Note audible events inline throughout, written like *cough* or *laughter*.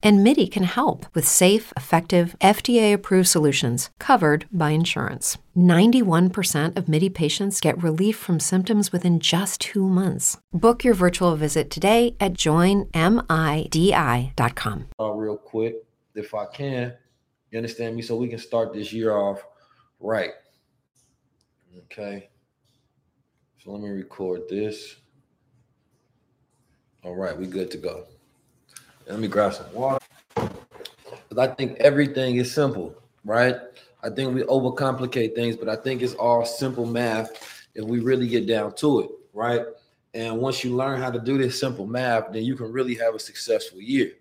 And MIDI can help with safe, effective, FDA approved solutions covered by insurance. 91% of MIDI patients get relief from symptoms within just two months. Book your virtual visit today at joinmidi.com. Uh, real quick, if I can, you understand me? So we can start this year off right. Okay. So let me record this. All right, we're good to go. Let me grab some water. Because I think everything is simple, right? I think we overcomplicate things, but I think it's all simple math if we really get down to it, right? And once you learn how to do this simple math, then you can really have a successful year.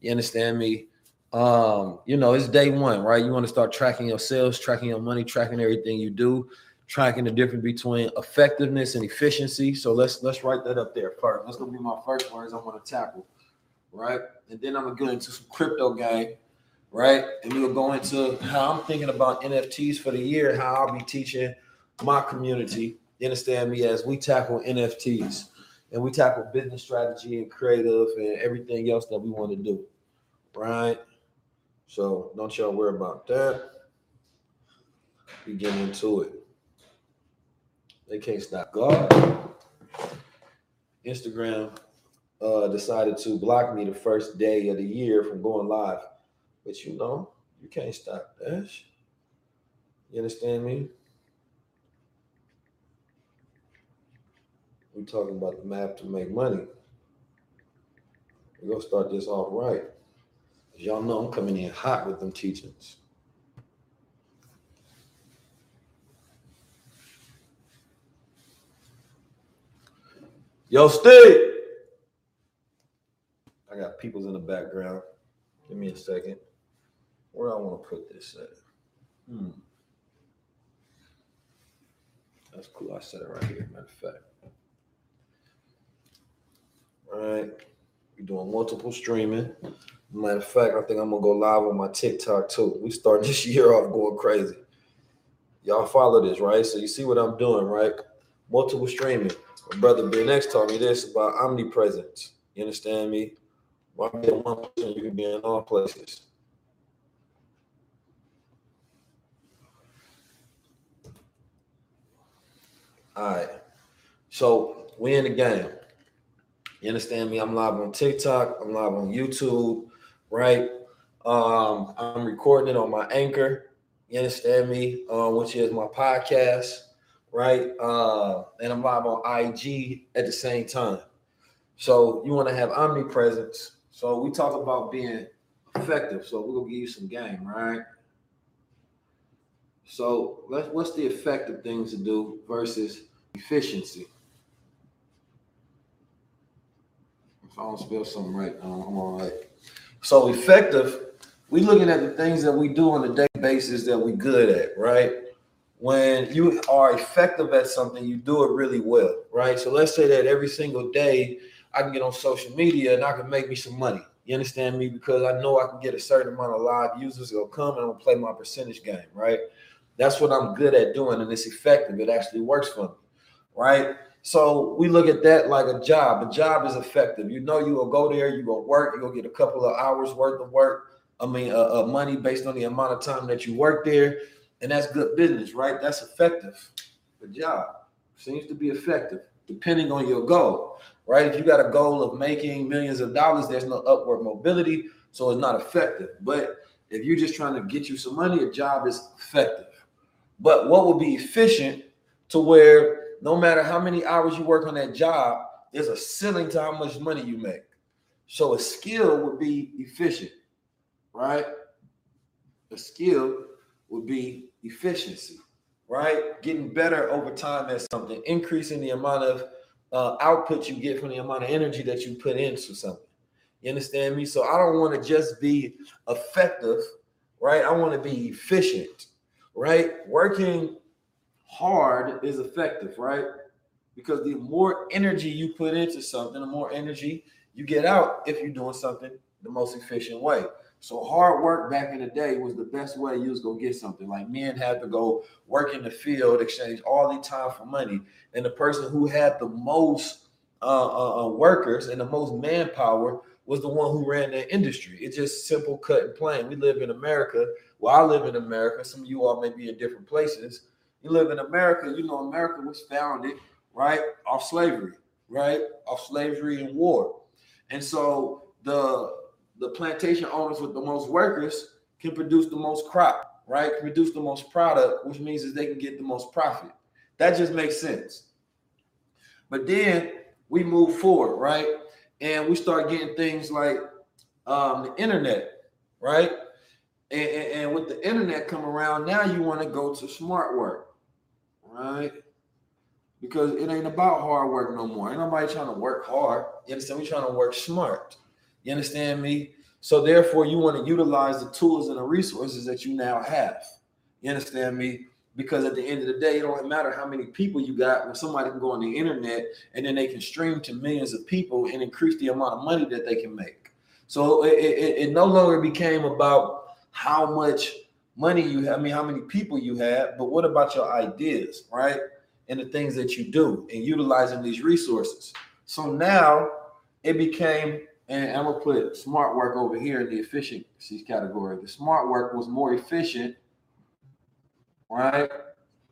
You understand me? Um, you know, it's day one, right? You want to start tracking your sales, tracking your money, tracking everything you do, tracking the difference between effectiveness and efficiency. So let's let's write that up there first. That's gonna be my first words I'm gonna tackle, right? And then I'm gonna get into some crypto game right? And we'll go into how I'm thinking about NFTs for the year, how I'll be teaching my community. You understand me as we tackle NFTs and we tackle business strategy and creative and everything else that we want to do, right? So don't y'all worry about that. We get into it. They can't stop God. Instagram uh, decided to block me the first day of the year from going live. But you know, you can't stop that. You understand me? We're talking about the map to make money. We're gonna start this off right. As y'all know, I'm coming in hot with them teachings. Yo, Steve. I got peoples in the background. Give me a second. Where I want to put this at? Hmm. That's cool. I set it right here, matter of fact. All right. We're doing multiple streaming. Matter of fact, I think I'm gonna go live on my TikTok too. We start *laughs* this year off going crazy. Y'all follow this, right? So you see what I'm doing, right? Multiple streaming. My brother Ben taught me this about omnipresence. You understand me? Why be in one place you can be in all places? All right. So we in the game. You understand me? I'm live on TikTok. I'm live on YouTube, right? Um, I'm recording it on my anchor. You understand me? Uh, which is my podcast, right? Uh, and I'm live on IG at the same time. So you want to have omnipresence. So we talk about being effective. So we're gonna give you some game, right? So let's what's the effective things to do versus efficiency? If I don't spell something right, I'm all right. So effective, we looking at the things that we do on a daily basis that we good at, right? When you are effective at something, you do it really well, right? So let's say that every single day I can get on social media and I can make me some money. You understand me? Because I know I can get a certain amount of live users that'll come and gonna play my percentage game, right? That's what I'm good at doing, and it's effective. It actually works for me, right? So we look at that like a job. A job is effective. You know, you will go there, you go work, you will get a couple of hours worth of work. I mean, uh, uh, money based on the amount of time that you work there, and that's good business, right? That's effective. The job seems to be effective depending on your goal, right? If you got a goal of making millions of dollars, there's no upward mobility, so it's not effective. But if you're just trying to get you some money, a job is effective. But what would be efficient to where no matter how many hours you work on that job, there's a ceiling to how much money you make. So a skill would be efficient, right? A skill would be efficiency, right? Getting better over time at something, increasing the amount of uh, output you get from the amount of energy that you put into something. You understand me? So I don't want to just be effective, right? I want to be efficient, right? Working hard is effective, right? Because the more energy you put into something, the more energy you get out if you're doing something the most efficient way. So hard work back in the day was the best way you was gonna get something. Like men had to go work in the field, exchange all the time for money, and the person who had the most uh, uh, uh, workers and the most manpower was the one who ran the industry. It's just simple, cut and plain. We live in America. Well, I live in America. Some of you all may be in different places. You live in America. You know, America was founded right off slavery, right off slavery and war, and so the the plantation owners with the most workers can produce the most crop, right? Can produce the most product, which means that they can get the most profit. That just makes sense. But then we move forward, right? And we start getting things like um, the internet, right? And, and, and with the internet come around, now you want to go to smart work, right? Because it ain't about hard work no more. Ain't nobody trying to work hard. You understand? We trying to work smart. You understand me? So therefore, you want to utilize the tools and the resources that you now have. You understand me? Because at the end of the day, it don't matter how many people you got when somebody can go on the internet and then they can stream to millions of people and increase the amount of money that they can make. So it, it, it no longer became about how much money you have, I mean, how many people you have, but what about your ideas, right? And the things that you do and utilizing these resources. So now it became and I'm gonna put smart work over here in the efficiency category. The smart work was more efficient, right,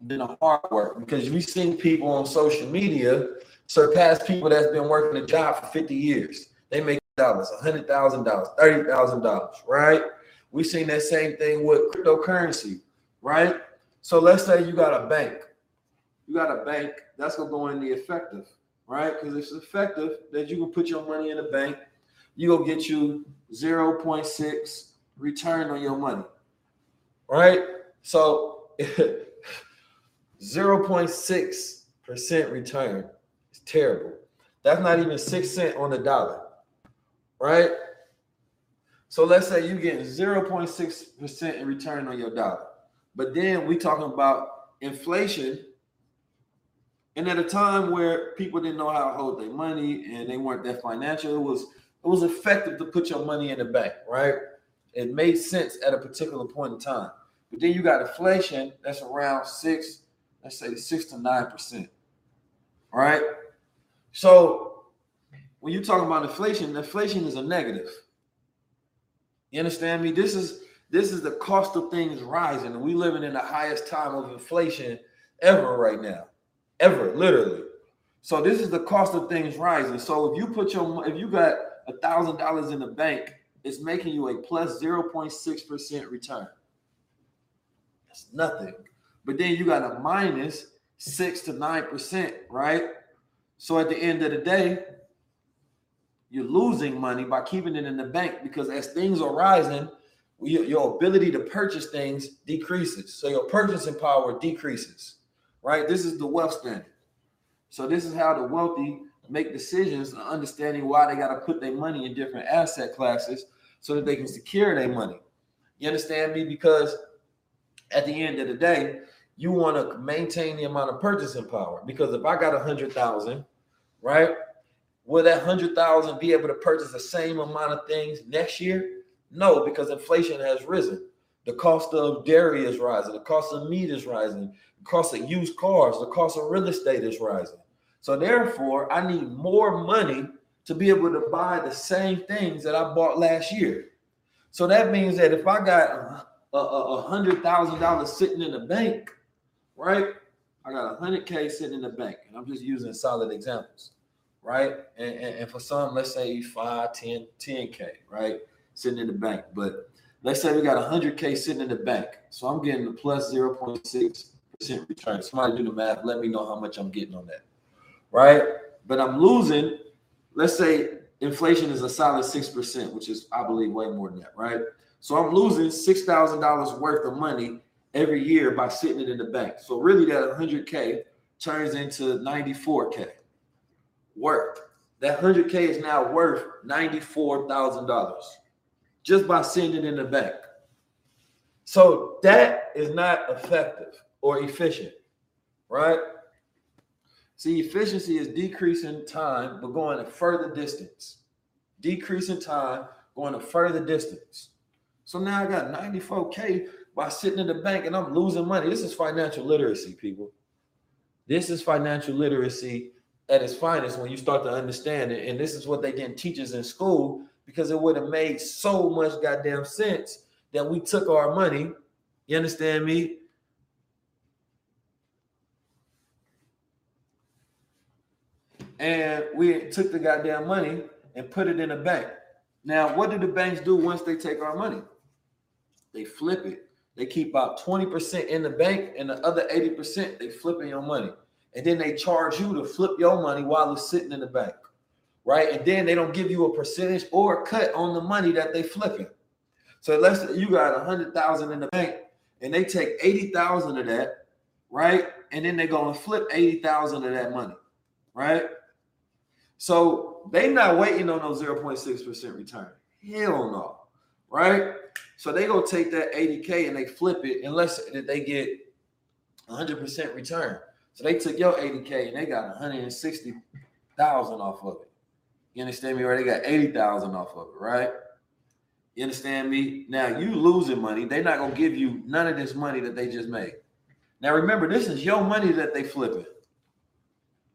than the hard work because we've seen people on social media surpass people that's been working a job for 50 years. They make dollars, hundred thousand dollars, thirty thousand dollars, right? We've seen that same thing with cryptocurrency, right? So let's say you got a bank, you got a bank that's gonna go in the effective, right? Because it's effective that you can put your money in a bank you go get you 0.6 return on your money. Right? So *laughs* 0.6% return is terrible. That's not even six cent on the dollar. Right? So let's say you're getting 0.6% in return on your dollar. But then we talking about inflation. And at a time where people didn't know how to hold their money and they weren't that financial, it was it was effective to put your money in the bank, right? It made sense at a particular point in time. But then you got inflation that's around six, let's say six to nine percent. Right? So when you're talking about inflation, inflation is a negative. You understand me? This is this is the cost of things rising, and we living in the highest time of inflation ever right now. Ever, literally. So this is the cost of things rising. So if you put your if you got a thousand dollars in the bank, it's making you a plus 0.6% return. That's nothing. But then you got a minus six to nine percent, right? So at the end of the day, you're losing money by keeping it in the bank because as things are rising, your ability to purchase things decreases. So your purchasing power decreases, right? This is the wealth standard. So this is how the wealthy make decisions and understanding why they got to put their money in different asset classes so that they can secure their money. You understand me? Because at the end of the day, you want to maintain the amount of purchasing power. Because if I got a hundred thousand, right, will that hundred thousand be able to purchase the same amount of things next year? No, because inflation has risen. The cost of dairy is rising. The cost of meat is rising. The cost of used cars. The cost of real estate is rising. So therefore, I need more money to be able to buy the same things that I bought last year. So that means that if I got a, a, hundred thousand dollars sitting in the bank, right? I got a hundred K sitting in the bank, and I'm just using solid examples, right? And, and, and for some, let's say 5, 10, 10K, right? Sitting in the bank. But let's say we got a hundred K sitting in the bank. So I'm getting the plus 0.6% return. Somebody do the math, let me know how much I'm getting on that right? But I'm losing, let's say inflation is a solid 6%, which is, I believe, way more than that, right? So I'm losing $6,000 worth of money every year by sitting it in the bank. So really that 100K turns into 94K worth. That 100K is now worth $94,000 just by sitting it in the bank. So that is not effective or efficient, right? See, efficiency is decreasing time, but going a further distance. Decreasing time, going a further distance. So now I got 94K by sitting in the bank and I'm losing money. This is financial literacy, people. This is financial literacy at its finest when you start to understand it. And this is what they didn't teach us in school because it would have made so much goddamn sense that we took our money. You understand me? And we took the goddamn money and put it in a bank. Now, what do the banks do once they take our money? They flip it. They keep about 20% in the bank and the other 80% they flipping your money. And then they charge you to flip your money while it's sitting in the bank. Right. And then they don't give you a percentage or a cut on the money that they flipping. So let's say you got a hundred thousand in the bank and they take 80,000 of that, right? And then they go and flip 80,000 of that money, right? So they not waiting on those 0.6% return. Hell no. Right? So they go take that 80K and they flip it unless they get 100% return. So they took your 80K and they got 160,000 off of it. You understand me? Right? They got 80,000 off of it, right? You understand me? Now you losing money. They're not gonna give you none of this money that they just made. Now remember, this is your money that they flipping.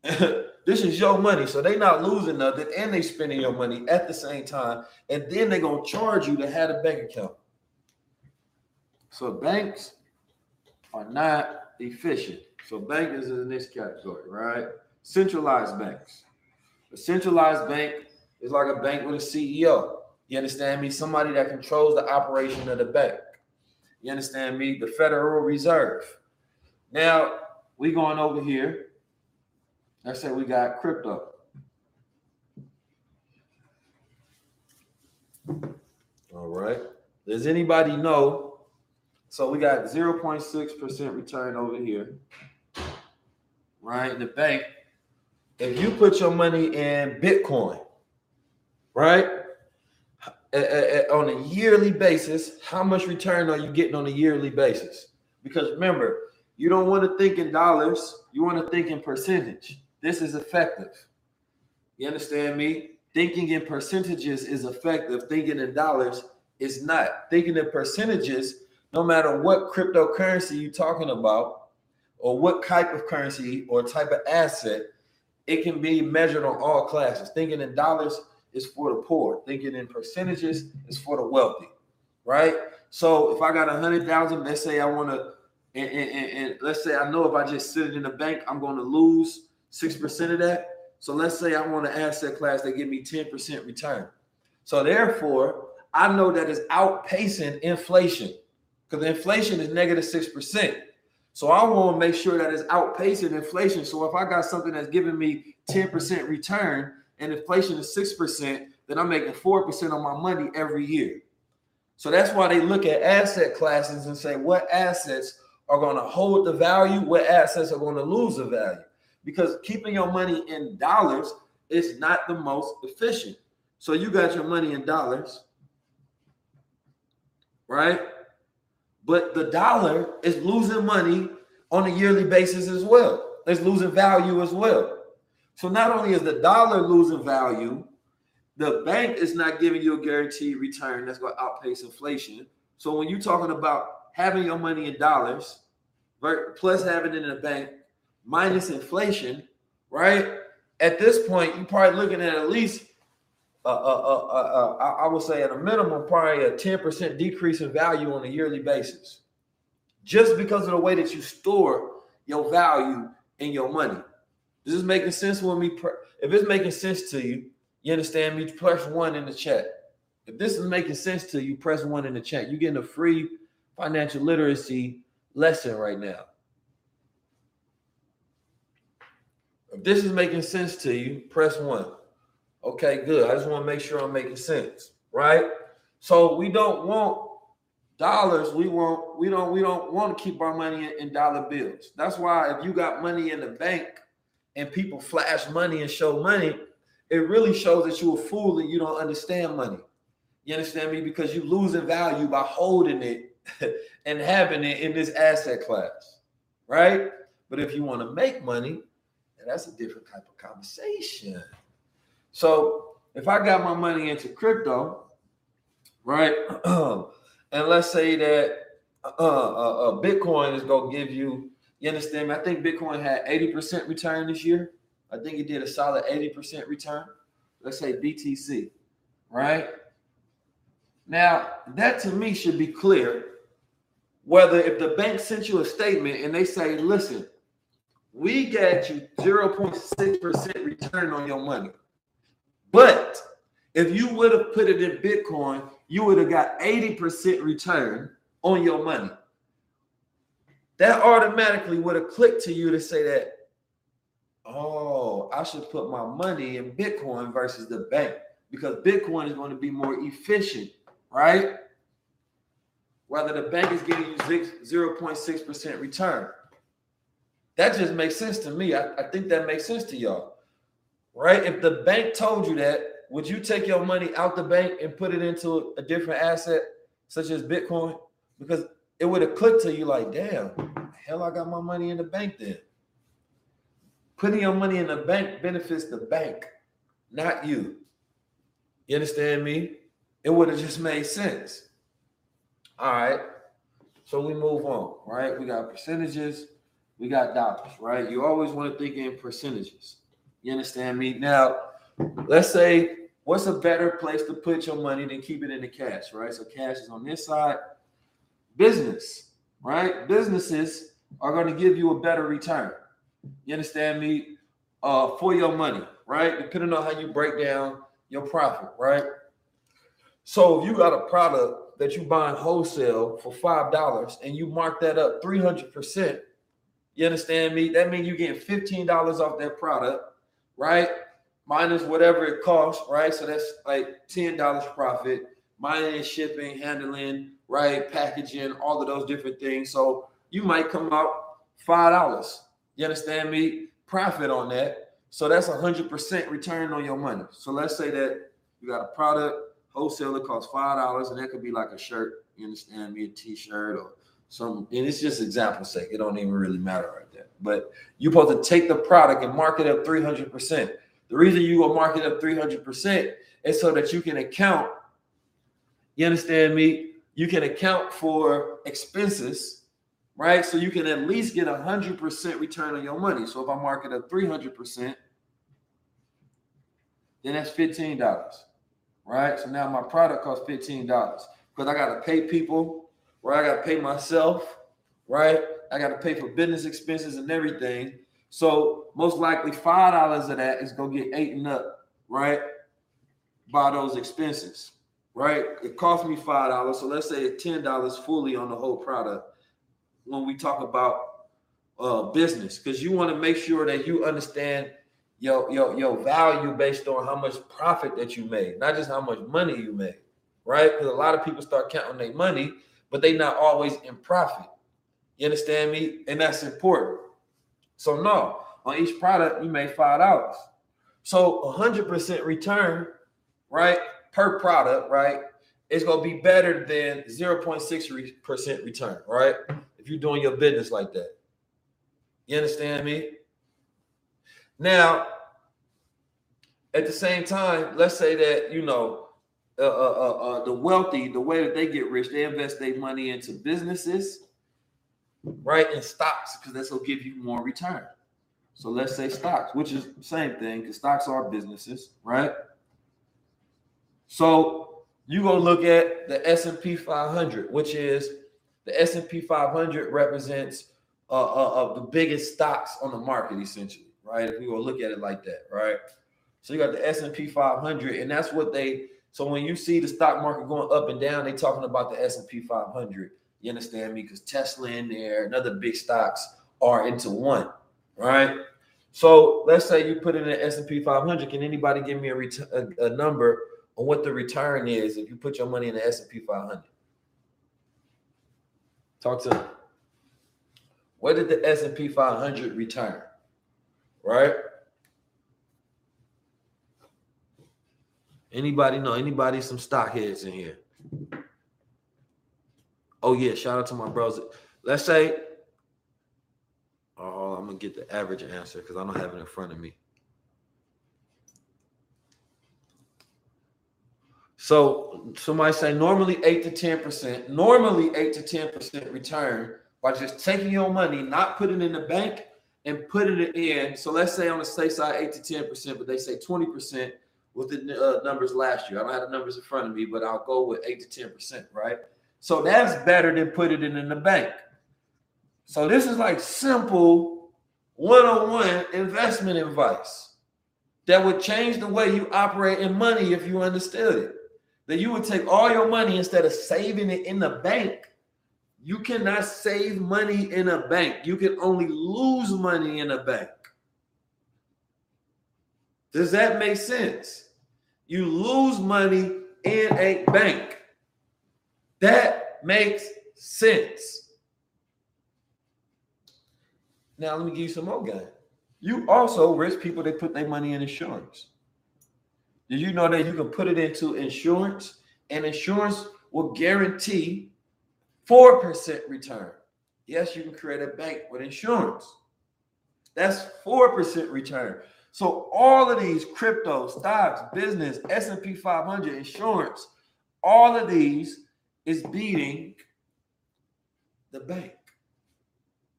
*laughs* This is your money. So they not losing nothing and they spending your money at the same time. And then they're gonna charge you to have a bank account. So banks are not efficient. So bank is in this category, right? Centralized banks. A centralized bank is like a bank with a CEO. You understand me? Somebody that controls the operation of the bank. You understand me? The Federal Reserve. Now we going over here Let's say we got crypto. All right. Does anybody know? So we got 0.6% return over here, right? In the bank. If you put your money in Bitcoin, right? on a yearly basis, how much return are you getting on a yearly basis? Because remember, you don't want to think in dollars, you want to think in percentage. This is effective. You understand me? Thinking in percentages is effective. Thinking in dollars is not. Thinking in percentages, no matter what cryptocurrency you're talking about, or what type of currency or type of asset, it can be measured on all classes. Thinking in dollars is for the poor. Thinking in percentages is for the wealthy, right? So if I got a hundred thousand, let's say I want to, and, and, and, let's say I know if I just sit it in the bank, I'm going to lose 6% of that. So let's say I want an asset class that give me 10% return. So therefore, I know that is outpacing inflation because inflation is negative 6%. So I want to make sure that it's outpacing inflation. So if I got something that's giving me 10% return and inflation is 6%, then I'm making 4% on my money every year. So that's why they look at asset classes and say what assets are going to hold the value, what assets are going to lose the value because keeping your money in dollars is not the most efficient. So you got your money in dollars, right? But the dollar is losing money on a yearly basis as well. It's losing value as well. So not only is the dollar losing value, the bank is not giving you a guaranteed return that's going to outpace inflation. So when you're talking about having your money in dollars, plus having it in a bank, minus inflation, right? At this point, you're probably looking at at least, uh, uh, uh, uh, I would say at a minimum, probably a 10% decrease in value on a yearly basis, just because of the way that you store your value in your money. This is making sense when me. If it's making sense to you, you understand me. Press one in the chat. If this is making sense to you, press one in the chat. You're getting a free financial literacy lesson right now. If this is making sense to you, press one. Okay, good. I just want to make sure I'm making sense, right? So we don't want dollars. We want we don't we don't want to keep our money in, dollar bills. That's why if you got money in the bank and people flash money and show money, it really shows that you're a fool and you don't understand money. You understand me? Because you losing value by holding it *laughs* and having it in this asset class, right? But if you want to make money, and that's a different type of conversation. So if I got my money into crypto, right? *clears throat* and let's say that uh, uh, uh, Bitcoin is gonna give you. You understand me? I think Bitcoin had 80% return this year. I think it did a solid 80% return. Let's say BTC, right? Now, that to me should be clear whether if the bank sent you a statement and they say, listen, we got you 0.6% return on your money. But if you would have put it in Bitcoin, you would have got 80% return on your money. That automatically would have clicked to you to say that, oh, I should put my money in Bitcoin versus the bank because Bitcoin is going to be more efficient, right? Whether the bank is giving you 0.6% return. That just makes sense to me. I, I think that makes sense to y'all, right? If the bank told you that, would you take your money out the bank and put it into a different asset such as Bitcoin? Because it would have clicked to you like, damn, hell, I got my money in the bank then. Putting your money in the bank benefits the bank, not you. You understand me? It would have just made sense. All right. So we move on, right? We got percentages, we got dollars, right? You always want to think in percentages. You understand me? Now, let's say what's a better place to put your money than keep it in the cash, right? So cash is on this side. Business, right? Businesses are going to give you a better return. You understand me? Uh, for your money, right? Depending on how you break down your profit, right? So if you got a product that you buy wholesale for five dollars and you mark that up 300 percent you understand me? That means you're getting $15 off that product, right? Minus whatever it costs, right? So that's like $10 profit, minus shipping, handling, right? Packaging, all of those different things. So you might come out $5. You understand me? Profit on that. So that's a 100% return on your money. So let's say that you got a product, wholesaler costs $5, and that could be like a shirt, you understand me? A t shirt or some and it's just example sake it don't even really matter right there. But you're supposed to take the product and mark it up 300% the reason you will mark it up 300% is so that you can account you understand me? You can account for expenses right? So you can at least get a 100% return on your money. So if i mark it up 300% then that's $15 right? So now my product costs $15 because i got to pay people where I got to pay myself, right? I got to pay for business expenses and everything. So most likely five dollars of that is gonna get eaten up, right? By those expenses, right? It cost me five dollars. So let's say ten dollars fully on the whole product when we talk about uh, business, because you want to make sure that you understand your, your your value based on how much profit that you made, not just how much money you made, right? Because a lot of people start counting their money but they not always in profit. You understand me? And that's important. So no, on each product, you made five dollars. So 100% return, right, per product, right, is gonna be better than 0.6% return, right? If you're doing your business like that. You understand me? Now, at the same time, let's say that you know uh, uh, uh, uh, the wealthy, the way that they get rich, they invest their money into businesses, right, and stocks because that's gonna give you more return. So let's say stocks, which is the same thing because stocks are businesses, right? So you gonna look at the S and P 500, which is the S and P 500 represents uh, uh, of the biggest stocks on the market, essentially, right? If we gonna look at it like that, right? So you got the S and P 500, and that's what they so when you see the stock market going up and down, they talking about the S&P 500. You understand me? Because Tesla in there and other big stocks are into one, right? So let's say you put in the S&P 500. Can anybody give me a, ret- a, a number on what the return is if you put your money in the S&P 500? Talk to me. What did the S&P 500 return? Right? Anybody know? Anybody some stock heads in here? Oh yeah, shout out to my bros. Let's say, oh, I'm gonna get the average answer because I don't have it in front of me. So somebody say normally eight to ten percent, normally eight to ten percent return by just taking your money, not putting it in the bank, and putting it in. So let's say on the safe side, eight to ten percent, but they say twenty percent with the uh, numbers last year. I don't have the numbers in front of me, but I'll go with eight to ten percent, right? So that's better than putting it in the bank. So this is like simple one-on-one investment advice that would change the way you operate in money if you understood it. That you would take all your money instead of saving it in the bank you cannot save money in a bank. You can only lose money in a bank. Does that make sense? You lose money in a bank. That makes sense. Now, let me give you some more guy. You also rich people they put their money in insurance. Did you know that you can put it into insurance and insurance will guarantee 4% return. Yes, you can create a bank with insurance. That's 4% return. So all of these crypto, stocks, business, S&P 500, insurance, all of these is beating the bank.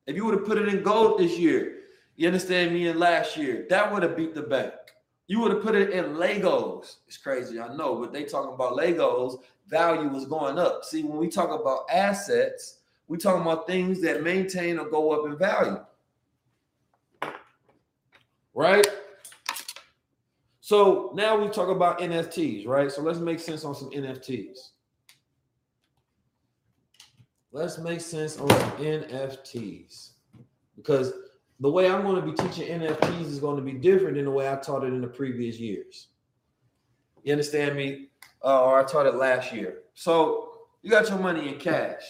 If you would have put it in gold this year, you understand me, in last year, that would have beat the bank. You would have put it in Legos. It's crazy, I know, but they talking about Legos value was going up. See, when we talk about assets, we talking about things that maintain or go up in value. Right? So now we talk about NFTs, right? So let's make sense on some NFTs. Let's make sense on NFTs because the way I'm going to be teaching NFTs is going to be different than the way I taught it in the previous years. You understand me? uh, or I taught it last year. So you got your money in cash,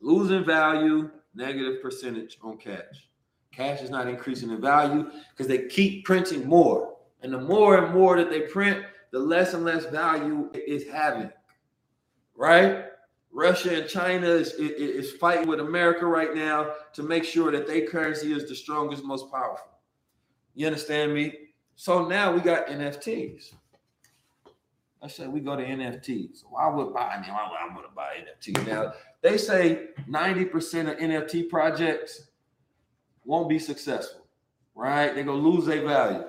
losing value, negative percentage on cash. Cash is not increasing in value because they keep printing more. And the more and more that they print, the less and less value it is having. Right? Russia and China is, is, fighting with America right now to make sure that their currency is the strongest, most powerful. You understand me? So now we got NFTs. Let's say we go to NFTs. Why would buy? I I'm going to buy NFT. Now they say 90% of NFT projects won't be successful, right? They're gonna lose their value.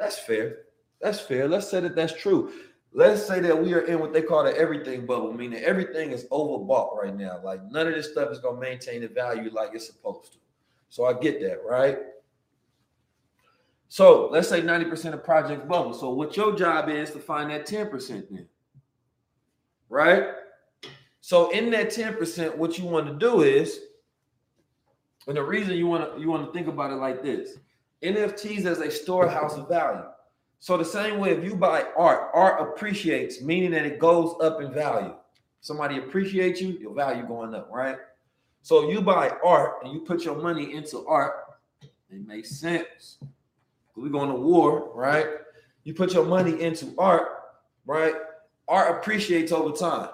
That's fair. That's fair. Let's say that that's true. Let's say that we are in what they call the everything bubble, meaning everything is overbought right now. Like none of this stuff is gonna maintain the value like it's supposed to. So I get that, right? So let's say 90% of projects bubble. So what your job is to find that 10% then. Right? So in that 10%, what you want to do is, and the reason you want to you want to think about it like this: NFTs as a storehouse of value. So the same way if you buy art, art appreciates, meaning that it goes up in value. Somebody appreciates you, your value going up, right? So you buy art and you put your money into art, it makes sense we're going to war, right? You put your money into art, right? Art appreciates over time.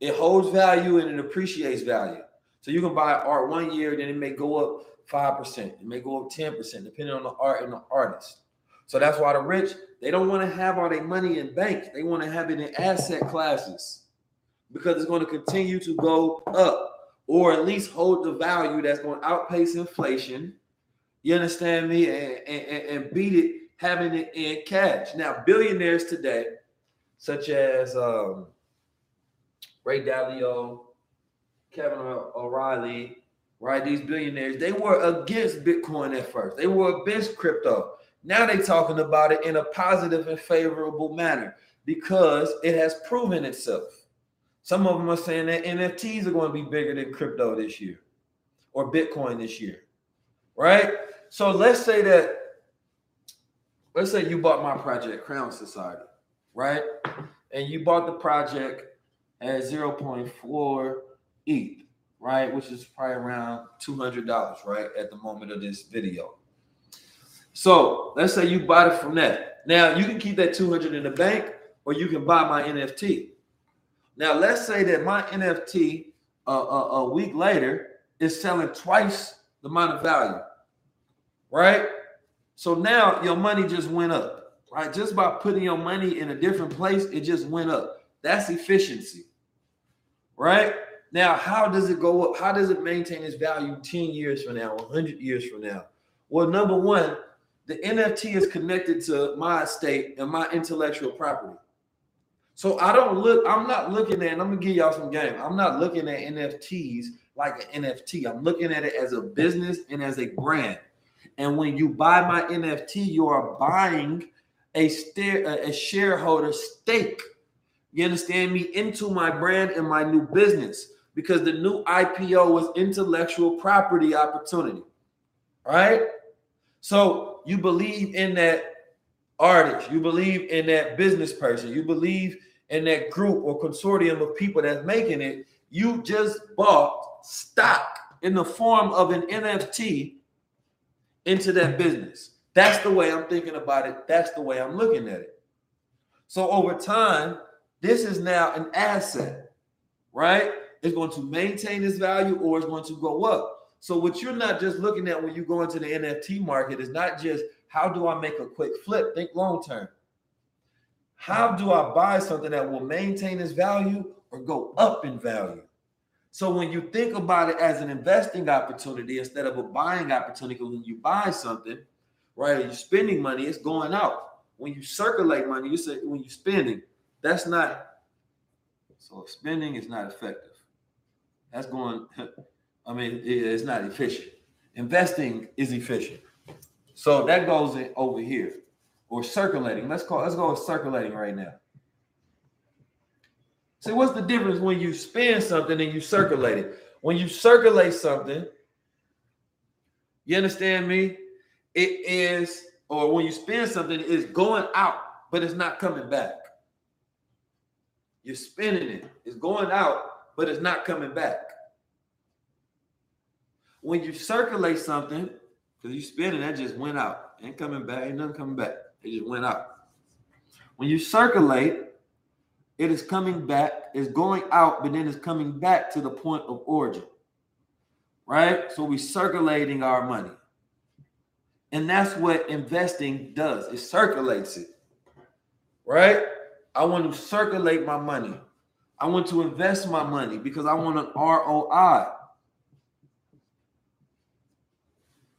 It holds value and it appreciates value. So you can buy art one year, then it may go up 5%, it may go up 10%, depending on the art and the artist. So that's why the rich, they don't want to have all their money in bank. They want to have it in asset classes because it's going to continue to go up or at least hold the value that's going to outpace inflation you understand me? And, and, and beat it having it in cash. Now, billionaires today, such as um, Ray Dalio, Kevin O'Leary, right? These billionaires, they were against Bitcoin at first. They were against crypto. Now they're talking about it in a positive and favorable manner because it has proven itself. Some of them are saying that NFTs are going to be bigger than crypto this year or Bitcoin this year, right? So let's say that, let's say you bought my project, Crown Society, right? And you bought the project at 0.4 ETH, right? Which is probably around $200, right? At the moment of this video. So let's say you bought it from that. Now you can keep that 200 in the bank or you can buy my NFT. Now let's say that my NFT uh, a, a week later is selling twice the amount of value right? So now your money just went up, right? Just by putting your money in a different place, it just went up. That's efficiency, right? Now, how does it go up? How does it maintain its value 10 years from now, 100 years from now? Well, number one, the NFT is connected to my estate and my intellectual property. So I don't look, I'm not looking at, I'm gonna give y'all some game. I'm not looking at NFTs like an NFT. I'm looking at it as a business and as a brand. And when you buy my NFT, you are buying a, a shareholder stake. You understand me? Into my brand and my new business because the new IPO was intellectual property opportunity. Right? So you believe in that artist, you believe in that business person, you believe in that group or consortium of people that's making it. You just bought stock in the form of an NFT into that business. That's the way I'm thinking about it. That's the way I'm looking at it. So over time, this is now an asset, right? It's going to maintain its value or it's going to go up. So what you're not just looking at when you go into the NFT market is not just how do I make a quick flip? Think long term. How do I buy something that will maintain its value or go up in value? So when you think about it as an investing opportunity instead of a buying opportunity, when you buy something, right, you're spending money, it's going out. When you circulate money, you say when you're spending, that's not so spending is not effective. That's going, *laughs* I mean, it's not efficient. Investing is efficient. So that goes in over here or circulating. Let's call let's go with circulating right now. See, what's the difference when you spend something and you circulate it? When you circulate something, you understand me? It is, or when you spend something, it's going out, but it's not coming back. You're spending it, it's going out, but it's not coming back. When you circulate something, because you spending, that just went out. Ain't coming back, ain't nothing coming back. It just went out. When you circulate, it is coming back, it's going out, but then it's coming back to the point of origin. Right? So we're circulating our money. And that's what investing does. It circulates it. Right? I want to circulate my money. I want to invest my money because I want an ROI.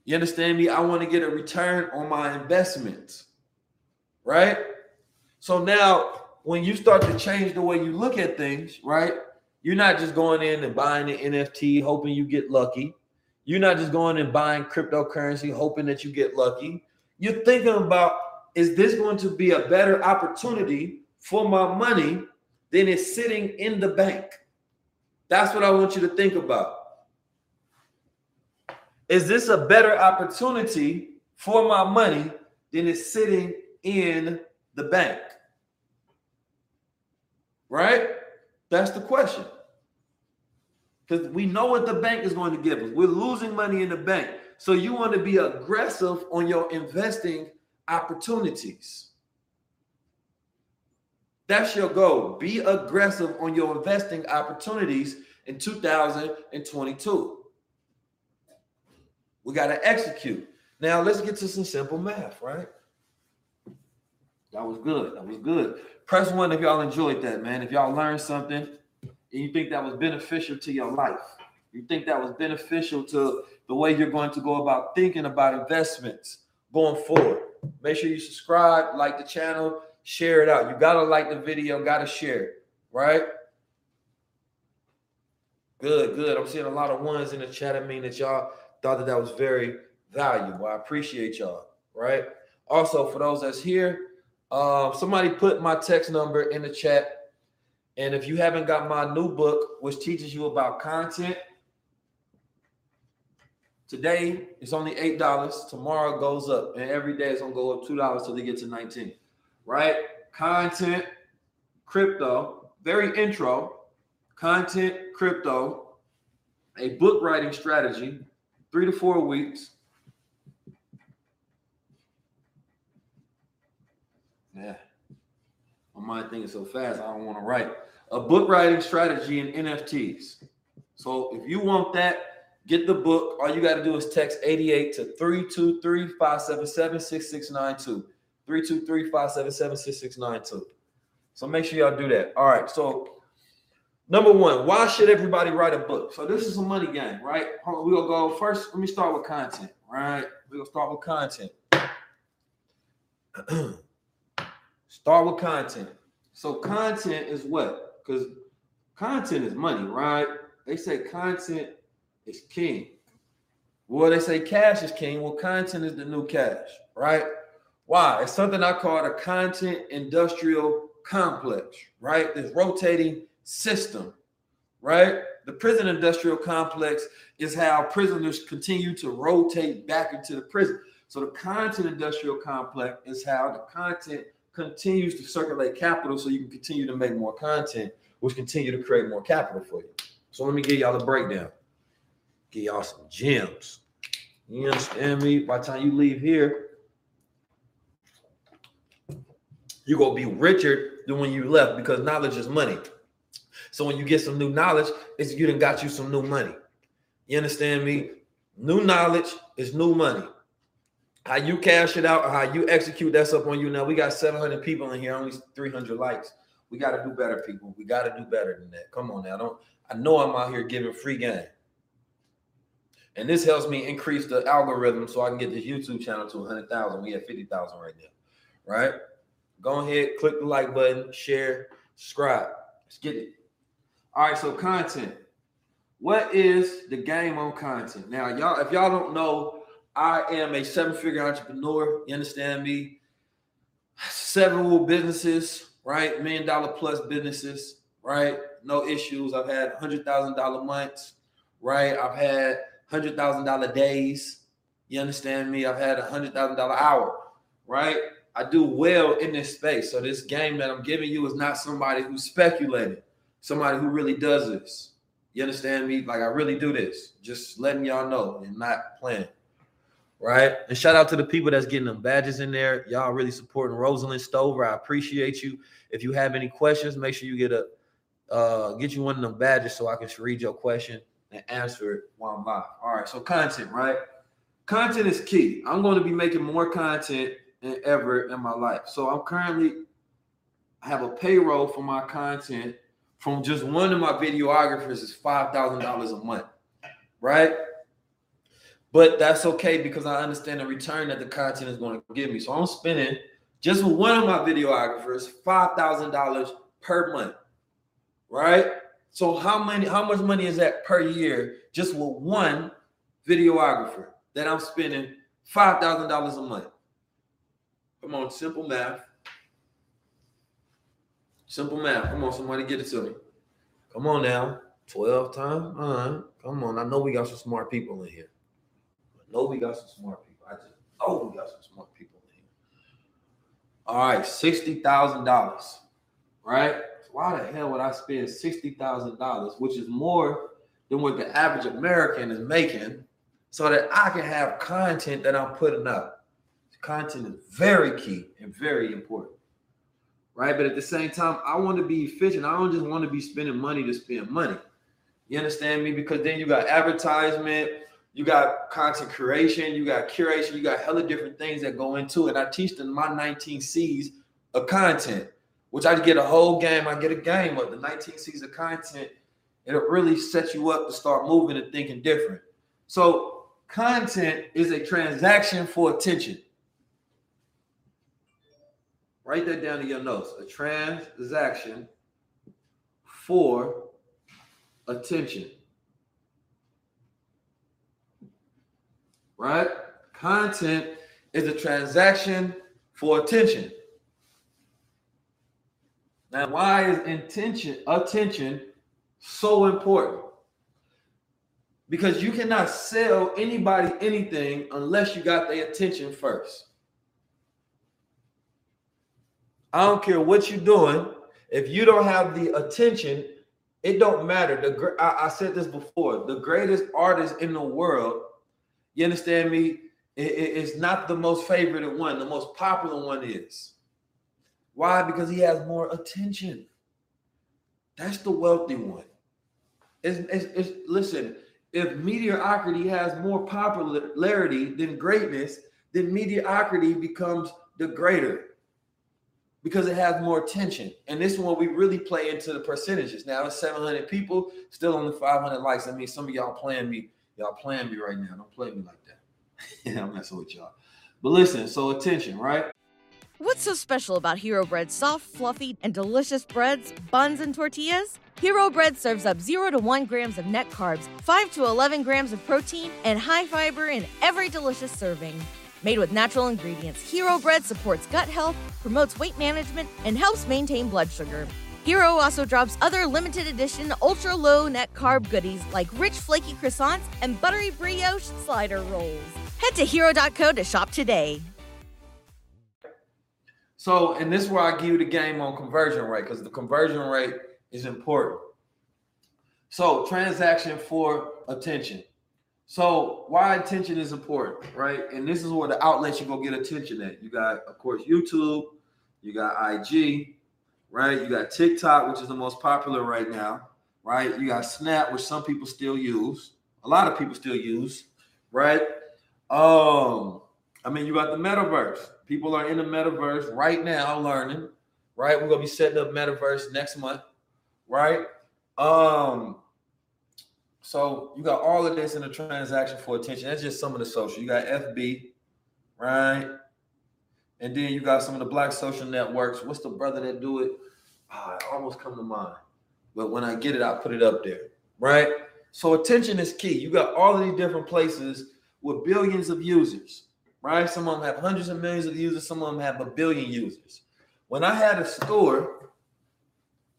You understand me? I want to get a return on my investments. Right? So now when you start to change the way you look at things, right? You're not just going in and buying an NFT hoping you get lucky. You're not just going and buying cryptocurrency hoping that you get lucky. You're thinking about is this going to be a better opportunity for my money than it's sitting in the bank? That's what I want you to think about. Is this a better opportunity for my money than it's sitting in the bank? Right? That's the question. Because we know what the bank is going to give us. We're losing money in the bank. So you want to be aggressive on your investing opportunities. That's your goal. Be aggressive on your investing opportunities in 2022. We got to execute. Now let's get to some simple math, right? That was good. That was good. Press one if y'all enjoyed that, man. If y'all learned something and you think that was beneficial to your life, you think that was beneficial to the way you're going to go about thinking about investments going forward. Make sure you subscribe, like the channel, share it out. You got to like the video, got to share right? Good, good. I'm seeing a lot of ones in the chat. I mean that y'all thought that that was very valuable. I appreciate y'all, right? Also, for those that's here, uh, somebody put my text number in the chat. And if you haven't got my new book, which teaches you about content, today it's only eight dollars. Tomorrow goes up, and every day it's gonna go up two dollars till they get to nineteen. Right? Content, crypto, very intro. Content, crypto, a book writing strategy, three to four weeks Yeah. My mind thinking so fast, I don't want to write. A book writing strategy and NFTs. So if you want that, get the book. All you got to do is text 88 to 323 577 6692. 323-577-6692. So make sure y'all do that. All right. So number one, why should everybody write a book? So this is a money game, right? We're gonna go first. Let me start with content, right? We're gonna start with content. *clears throat* start with content. So content is what? Because content is money, right? They say content is king. Well, they say cash is king. Well, content is the new cash, right? Why? It's something I call a content industrial complex, right? This rotating system, right? The prison industrial complex is how prisoners continue to rotate back into the prison. So the content industrial complex is how the content continues to circulate capital so you can continue to make more content, which continue to create more capital for you. So let me give y'all the breakdown. Give y'all some gems. You understand me? By the time you leave here, you're gonna be richer than when you left because knowledge is money. So when you get some new knowledge, it's you done got you some new money. You understand me? New knowledge is new money. How you cash it out or how you execute, that's up on you. Now we got 700 people in here, only 300 likes. We got to do better, people. We got to do better than that. Come on now. Don't I know I'm out here giving free game. And this helps me increase the algorithm so I can get this YouTube channel to 100,000. We have 50,000 right now. Right? Go ahead, click the like button, share, subscribe. Let's get it. All right, so content. What is the game on content? Now, y'all, if y'all don't know, I am a seven-figure entrepreneur. You understand me? Several businesses, right? Million dollar plus businesses, right? No issues. I've had hundred thousand dollar months, right? I've had hundred thousand dollar days. You understand me? I've had a hundred thousand dollar hour, right? I do well in this space. So this game that I'm giving you is not somebody who's speculating, somebody who really does this. You understand me? Like I really do this. Just letting y'all know and not playing. Right. And shout out to the people that's getting them badges in there. Y'all really supporting Rosalind Stover. I appreciate you. If you have any questions, make sure you get a uh get you one of them badges so I can read your question and answer it while I'm live. All right. So content, right? Content is key. I'm going to be making more content ever in my life. So I'm currently I have a payroll for my content from just one of my videographers is five thousand dollars a month, right? But that's okay because I understand the return that the content is going to give me. So I'm spending just with one of my videographers five thousand dollars per month, right? So how many? How much money is that per year just with one videographer that I'm spending five thousand dollars a month? Come on, simple math. Simple math. Come on, somebody get it to me. Come on now. 12 times. All right. Come on. I know we got some smart people in here. I know we got some smart people. I just know we got some smart people in here. All right, $60,000. Right? Why the hell would I spend $60,000, which is more than what the average American is making, so that I can have content that I'm putting up? Content is very key and very important, right? But at the same time, I want to be efficient. I don't just want to be spending money to spend money. You understand me? Because then you got advertisement, you got content creation, you got curation, you got hella different things that go into it. I teach them my 19 C's of content, which I get a whole game. I get a game of the 19 C's of content. It'll really set you up to start moving and thinking different. So, content is a transaction for attention. Write that down in your notes. A transaction for attention. Right? Content is a transaction for attention. Now, why is intention attention so important? Because you cannot sell anybody anything unless you got their attention first. I don't care what you're doing. If you don't have the attention, it don't matter. The I, I said this before. The greatest artist in the world, you understand me? It, it, it's not the most favorite one. The most popular one is. Why? Because he has more attention. That's the wealthy one. It's, it's, it's, listen, if mediocrity has more popularity than greatness, then mediocrity becomes the greater because it has more attention. And this one we really play into the percentages. Now it's 700 people, still only 500 likes. I mean, some of y'all playing me, y'all playing me right now. Don't play me like that. *laughs* I'm messing with y'all. But listen, so attention, right? What's so special about Hero Bread's soft, fluffy, and delicious breads, buns, and tortillas? Hero Bread serves up 0 to 1 grams of net carbs, 5 to 11 grams of protein, and high fiber in every delicious serving. Made with natural ingredients, Hero Bread supports gut health, promotes weight management, and helps maintain blood sugar. Hero also drops other limited edition ultra low net carb goodies like rich flaky croissants and buttery brioche slider rolls. Head to hero.co to shop today. So, and this is where I give you the game on conversion rate because the conversion rate is important. So, transaction for attention. So why attention is important, right? And this is where the outlets you go get attention at. You got, of course, YouTube, you got IG, right? You got TikTok, which is the most popular right now, right? You got Snap, which some people still use, a lot of people still use, right? Um, I mean, you got the metaverse. People are in the metaverse right now learning, right? We're gonna be setting up metaverse next month, right? Um, so you got all of this in a transaction for attention. That's just some of the social. You got FB, right? And then you got some of the black social networks. What's the brother that do it? Oh, it almost come to mind. But when I get it, I put it up there, right? So attention is key. You got all of these different places with billions of users, right? Some of them have hundreds of millions of users. Some of them have a billion users. When I had a store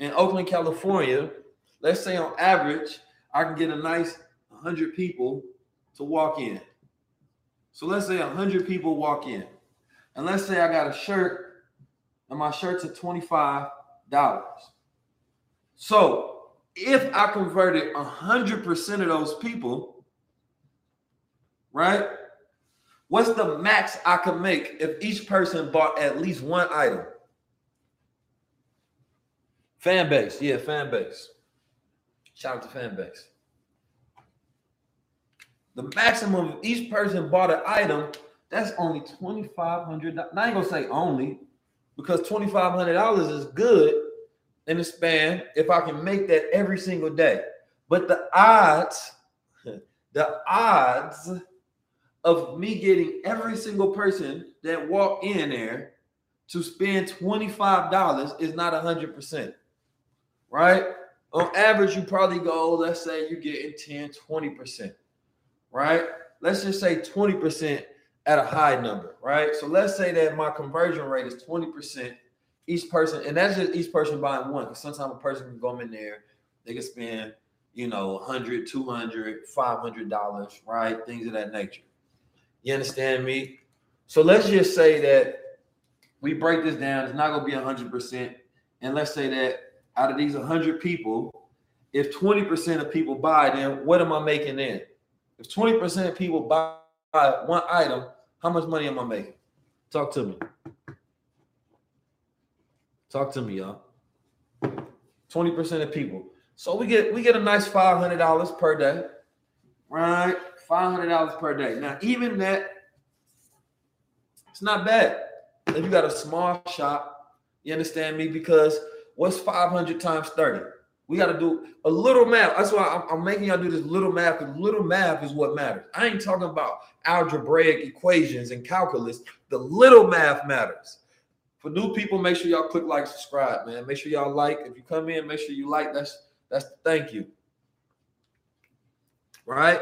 in Oakland, California, let's say on average, I can get a nice 100 people to walk in. So let's say 100 people walk in. And let's say I got a shirt and my shirt's at $25. So if I converted 100% of those people, right? What's the max I can make if each person bought at least one item? Fan base. Yeah, Fanbase. Shout out to Fanbase. The maximum of each person bought an item, that's only $2,500. I ain't gonna say only, because $2,500 is good in the span if I can make that every single day. But the odds, *laughs* the odds of me getting every single person that walk in there to spend $25 is not 100%. Right? On average, you probably go, let's say you're getting 10, 20%, right? Let's just say 20% at a high number, right? So let's say that my conversion rate is 20% each person, and that's just each person buying one. Because sometimes a person can go in there, they can spend, you know, 100, 200, 500 dollars, right? Things of that nature. You understand me? So let's just say that we break this down. It's not going to be 100%. And let's say that out of these 100 people, if 20% of people buy, then what am I making then? If 20% of people buy one item, how much money am I making? Talk to me. Talk to me, y'all. 20% of people. So we get we get a nice $500 per day. Right? $500 per day. Now, even that it's not bad. If you got a small shop, you understand me? Because What's 500 times 30? We got to do a little math. That's why I'm, I'm making y'all do this little math because little math is what matters. I ain't talking about algebraic equations and calculus. The little math matters. For new people, make sure y'all click like, subscribe, man. Make sure y'all like. If you come in, make sure you like. That's that's thank you. Right?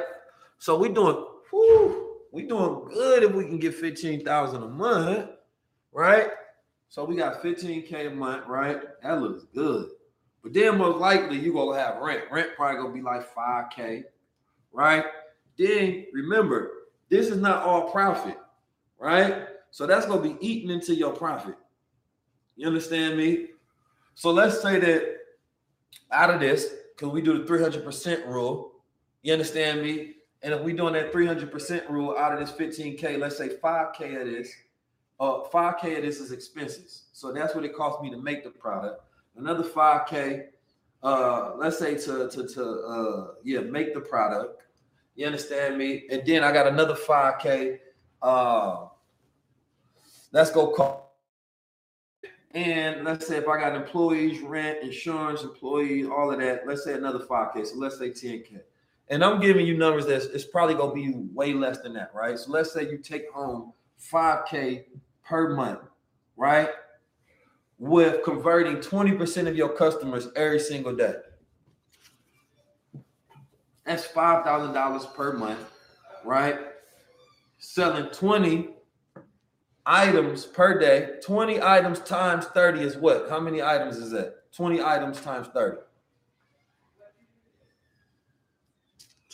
So we doing whew, we doing good if we can get 15,000 a month, right? So we got 15K a month, right? That looks good. But then most likely you're gonna have rent. Rent probably gonna be like 5K, right? Then remember, this is not all profit, right? So that's gonna be eaten into your profit. You understand me? So let's say that out of this, because we do the 300% rule, you understand me? And if we're doing that 300% rule out of this 15K, let's say 5K of this uh, 5K of this is expenses. So that's what it cost me to make the product. Another 5K, uh, let's say to to to uh yeah, make the product. You understand me? And then I got another 5K. Uh let's go call. And let's say if I got employees, rent, insurance, employees, all of that, let's say another 5K. So let's say 10K. And I'm giving you numbers that's it's probably gonna be way less than that, right? So let's say you take home 5K per month, right? With converting 20% of your customers every single day. That's $5,000 per month, right? Selling 20 items per day. 20 items times 30 is what? How many items is that? 20 items times 30.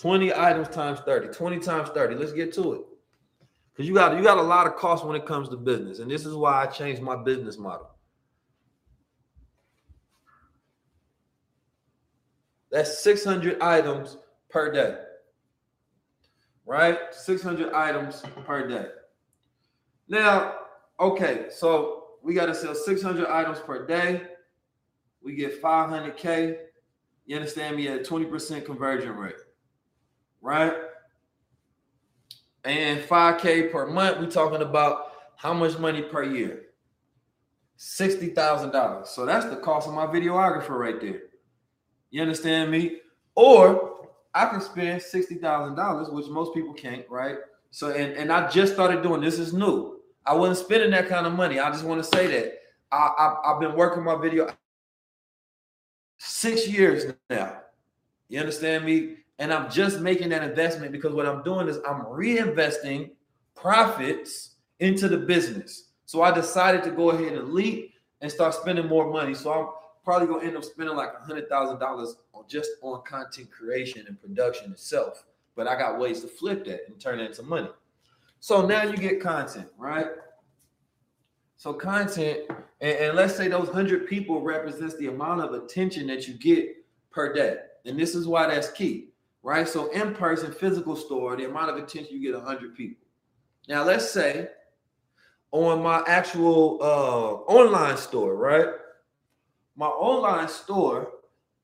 20 items times 30. 20 times 30. Let's get to it. Because you got you got a lot of costs when it comes to business. And this is why I changed my business model. That's 600 items per day. Right? 600 items per day. Now, okay, so we got to sell 600 items per day. We get 500K. You understand me at 20% conversion rate. Right? And 5K per month, we're talking about how much money per year? $60,000. So that's the cost of my videographer right there. You understand me? Or I can spend $60,000, which most people can't, right? So, and, and I just started doing this is new. I wasn't spending that kind of money. I just want to say that I, I, I've been working my video six years now. You understand me? And I'm just making that investment because what I'm doing is I'm reinvesting profits into the business. So I decided to go ahead and leap and start spending more money. So I'm probably gonna end up spending like a hundred thousand dollars just on content creation and production itself. But I got ways to flip that and turn it into money. So now you get content, right? So content, and, and let's say those hundred people represents the amount of attention that you get per day. And this is why that's key, right? So in person, physical store, the amount of attention you get 100 people. Now let's say on my actual uh, online store, right? My online store,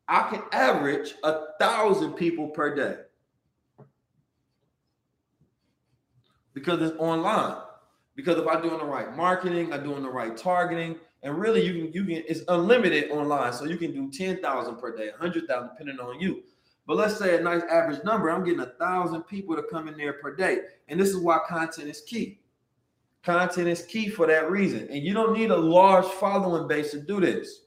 I can average a thousand people per day because it's online. Because if I'm doing the right marketing, I'm doing the right targeting, and really you can you can it's unlimited online, so you can do ten thousand per day, hundred thousand depending on you. But let's say a nice average number, I'm getting a thousand people to come in there per day, and this is why content is key. Content is key for that reason, and you don't need a large following base to do this.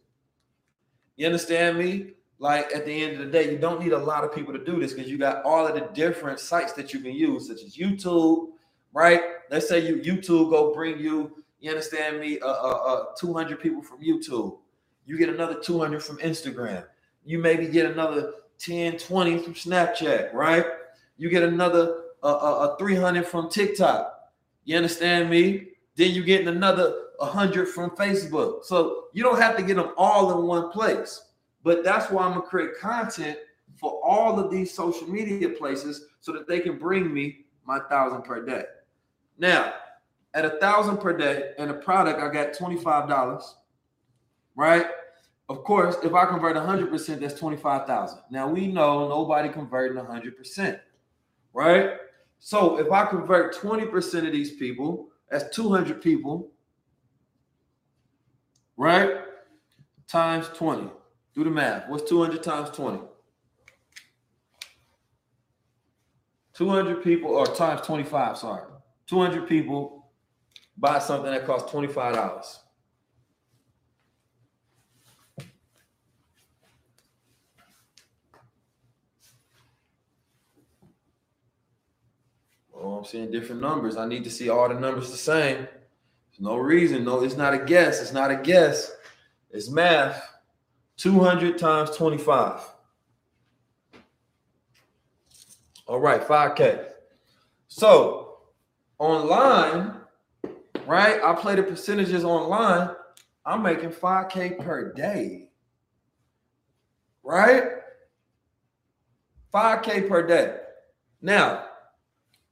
You understand me? Like at the end of the day, you don't need a lot of people to do this because you got all of the different sites that you can use, such as YouTube, right? Let's say you YouTube go bring you, you understand me, uh, uh, uh 200 people from YouTube. You get another 200 from Instagram. You maybe get another 10, 20 from Snapchat, right? You get another uh, uh, 300 from TikTok. You understand me? Then you getting another 100 from Facebook. So you don't have to get them all in one place. But that's why I'm gonna create content for all of these social media places so that they can bring me my thousand per day. Now, at a thousand per day and a product, I got $25, right? Of course, if I convert 100%, that's 25,000. Now we know nobody converting 100%, right? So if I convert 20% of these people, that's 200 people, right? Times 20. Do the math. What's 200 times 20? 200 people or times 25, sorry. 200 people buy something that costs $25. Oh, I'm seeing different numbers. I need to see all the numbers the same. There's no reason. No, it's not a guess. It's not a guess. It's math. 200 times 25. All right, 5K. So online, right? I play the percentages online. I'm making 5K per day, right? 5K per day. Now,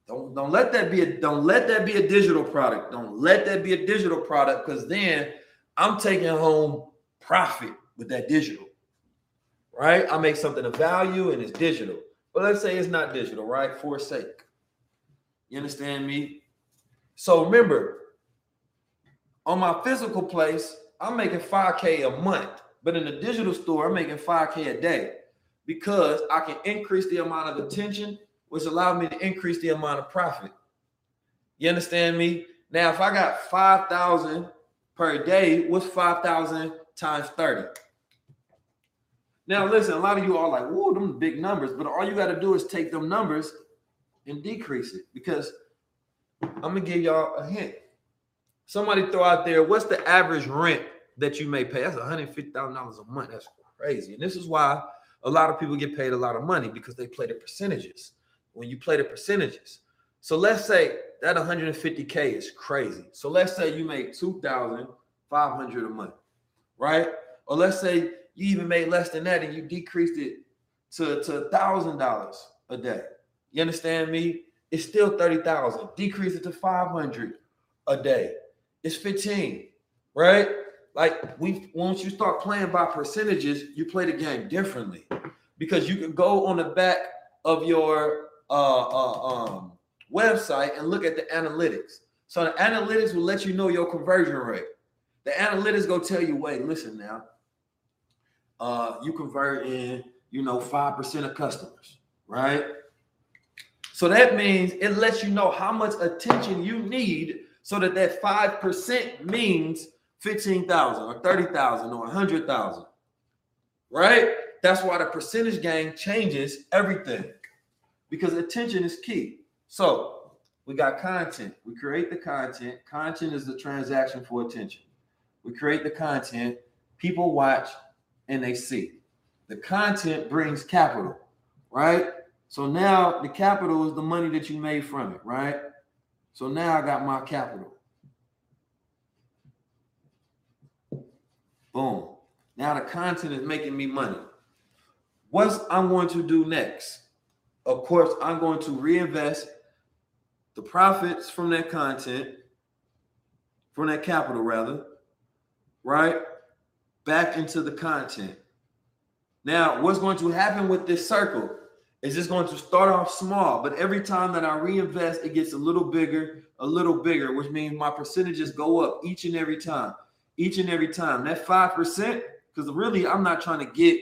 don't don't let that be a don't let that be a digital product. Don't let that be a digital product because then I'm taking home profit with that digital. Right? I make something of value and it's digital. But let's say it's not digital, right? For sake. You understand me? So remember, On my physical place, I'm making 5K a month, but in the digital store, I'm making 5K a day because I can increase the amount of attention, which allowed me to increase the amount of profit. You understand me? Now, if I got 5,000 per day, what's 5,000 times 30? Now, listen, a lot of you are like, whoa, them big numbers, but all you got to do is take them numbers and decrease it because I'm going to give y'all a hint. Somebody throw out there, what's the average rent that you may pay? That's $150,000 a month. That's crazy. And this is why a lot of people get paid a lot of money because they play the percentages. When you play the percentages. So let's say that 150K is crazy. So let's say you make 2,500 a month, right? Or let's say you even made less than that and you decreased it to, to $1,000 a day. You understand me? It's still 30,000. Decrease it to 500 a day. It's 15, right? Like we once you start playing by percentages, you play the game differently because you can go on the back of your uh, uh, um, website and look at the analytics. So the analytics will let you know your conversion rate. The analytics go tell you, wait, listen now, uh, you convert in, you know, five percent of customers, right? So that means it lets you know how much attention you need so that that 5% means 15,000 or 30,000 or 100,000. Right? That's why the percentage game changes everything because attention is key. So, we got content. We create the content. Content is the transaction for attention. We create the content, people watch and they see. The content brings capital, right? So now the capital is the money that you made from it, right? So now I got my capital. Boom. Now the content is making me money. What's I'm going to do next? Of course, I'm going to reinvest the profits from that content, from that capital rather, right? Back into the content. Now, what's going to happen with this circle? Is it's just going to start off small, but every time that I reinvest, it gets a little bigger, a little bigger, which means my percentages go up each and every time, each and every time. That 5%, because really I'm not trying to get,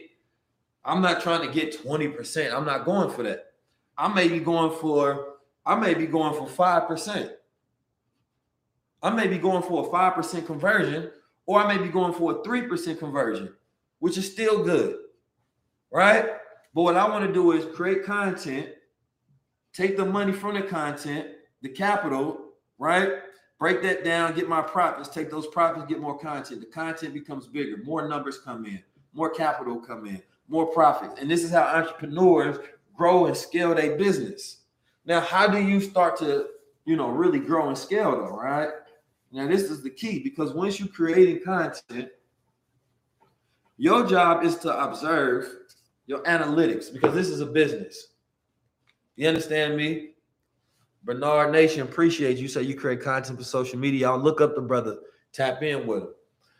I'm not trying to get 20%. I'm not going for that. I may be going for, I may be going for 5%. I may be going for a 5% conversion, or I may be going for a 3% conversion, which is still good. Right? But what I want to do is create content, take the money from the content, the capital, right? Break that down, get my profits, take those profits, get more content. The content becomes bigger, more numbers come in, more capital come in, more profits. And this is how entrepreneurs grow and scale their business. Now, how do you start to, you know, really grow and scale though, right? Now, this is the key because once you're creating content, your job is to observe your analytics because this is a business. You understand me? Bernard Nation, appreciate you. Say you create content for social media. I'll look up the brother, tap in with him.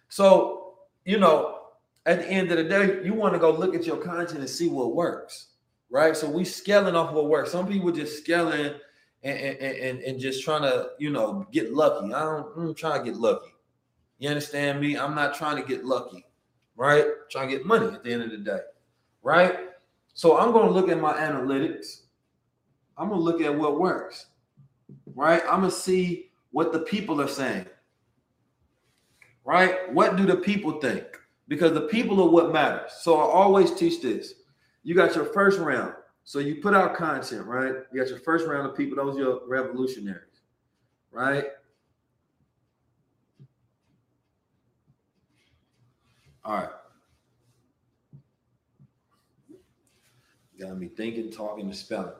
So, you know, at the end of the day, you want to go look at your content and see what works, right? So we scaling off what works. Some people just scaling and, and, and, and just trying to, you know, get lucky. I don't, I'm trying to get lucky. You understand me? I'm not trying to get lucky, right? I'm trying to get money at the end of the day right? So I'm going to look at my analytics. I'm going to look at what works, right? I'm going to see what the people are saying, right? What do the people think? Because the people are what matters. So I always teach this. You got your first round. So you put out content, right? You got your first round of people. Those are your revolutionaries, right? All right. Got me thinking, talking, and spelling.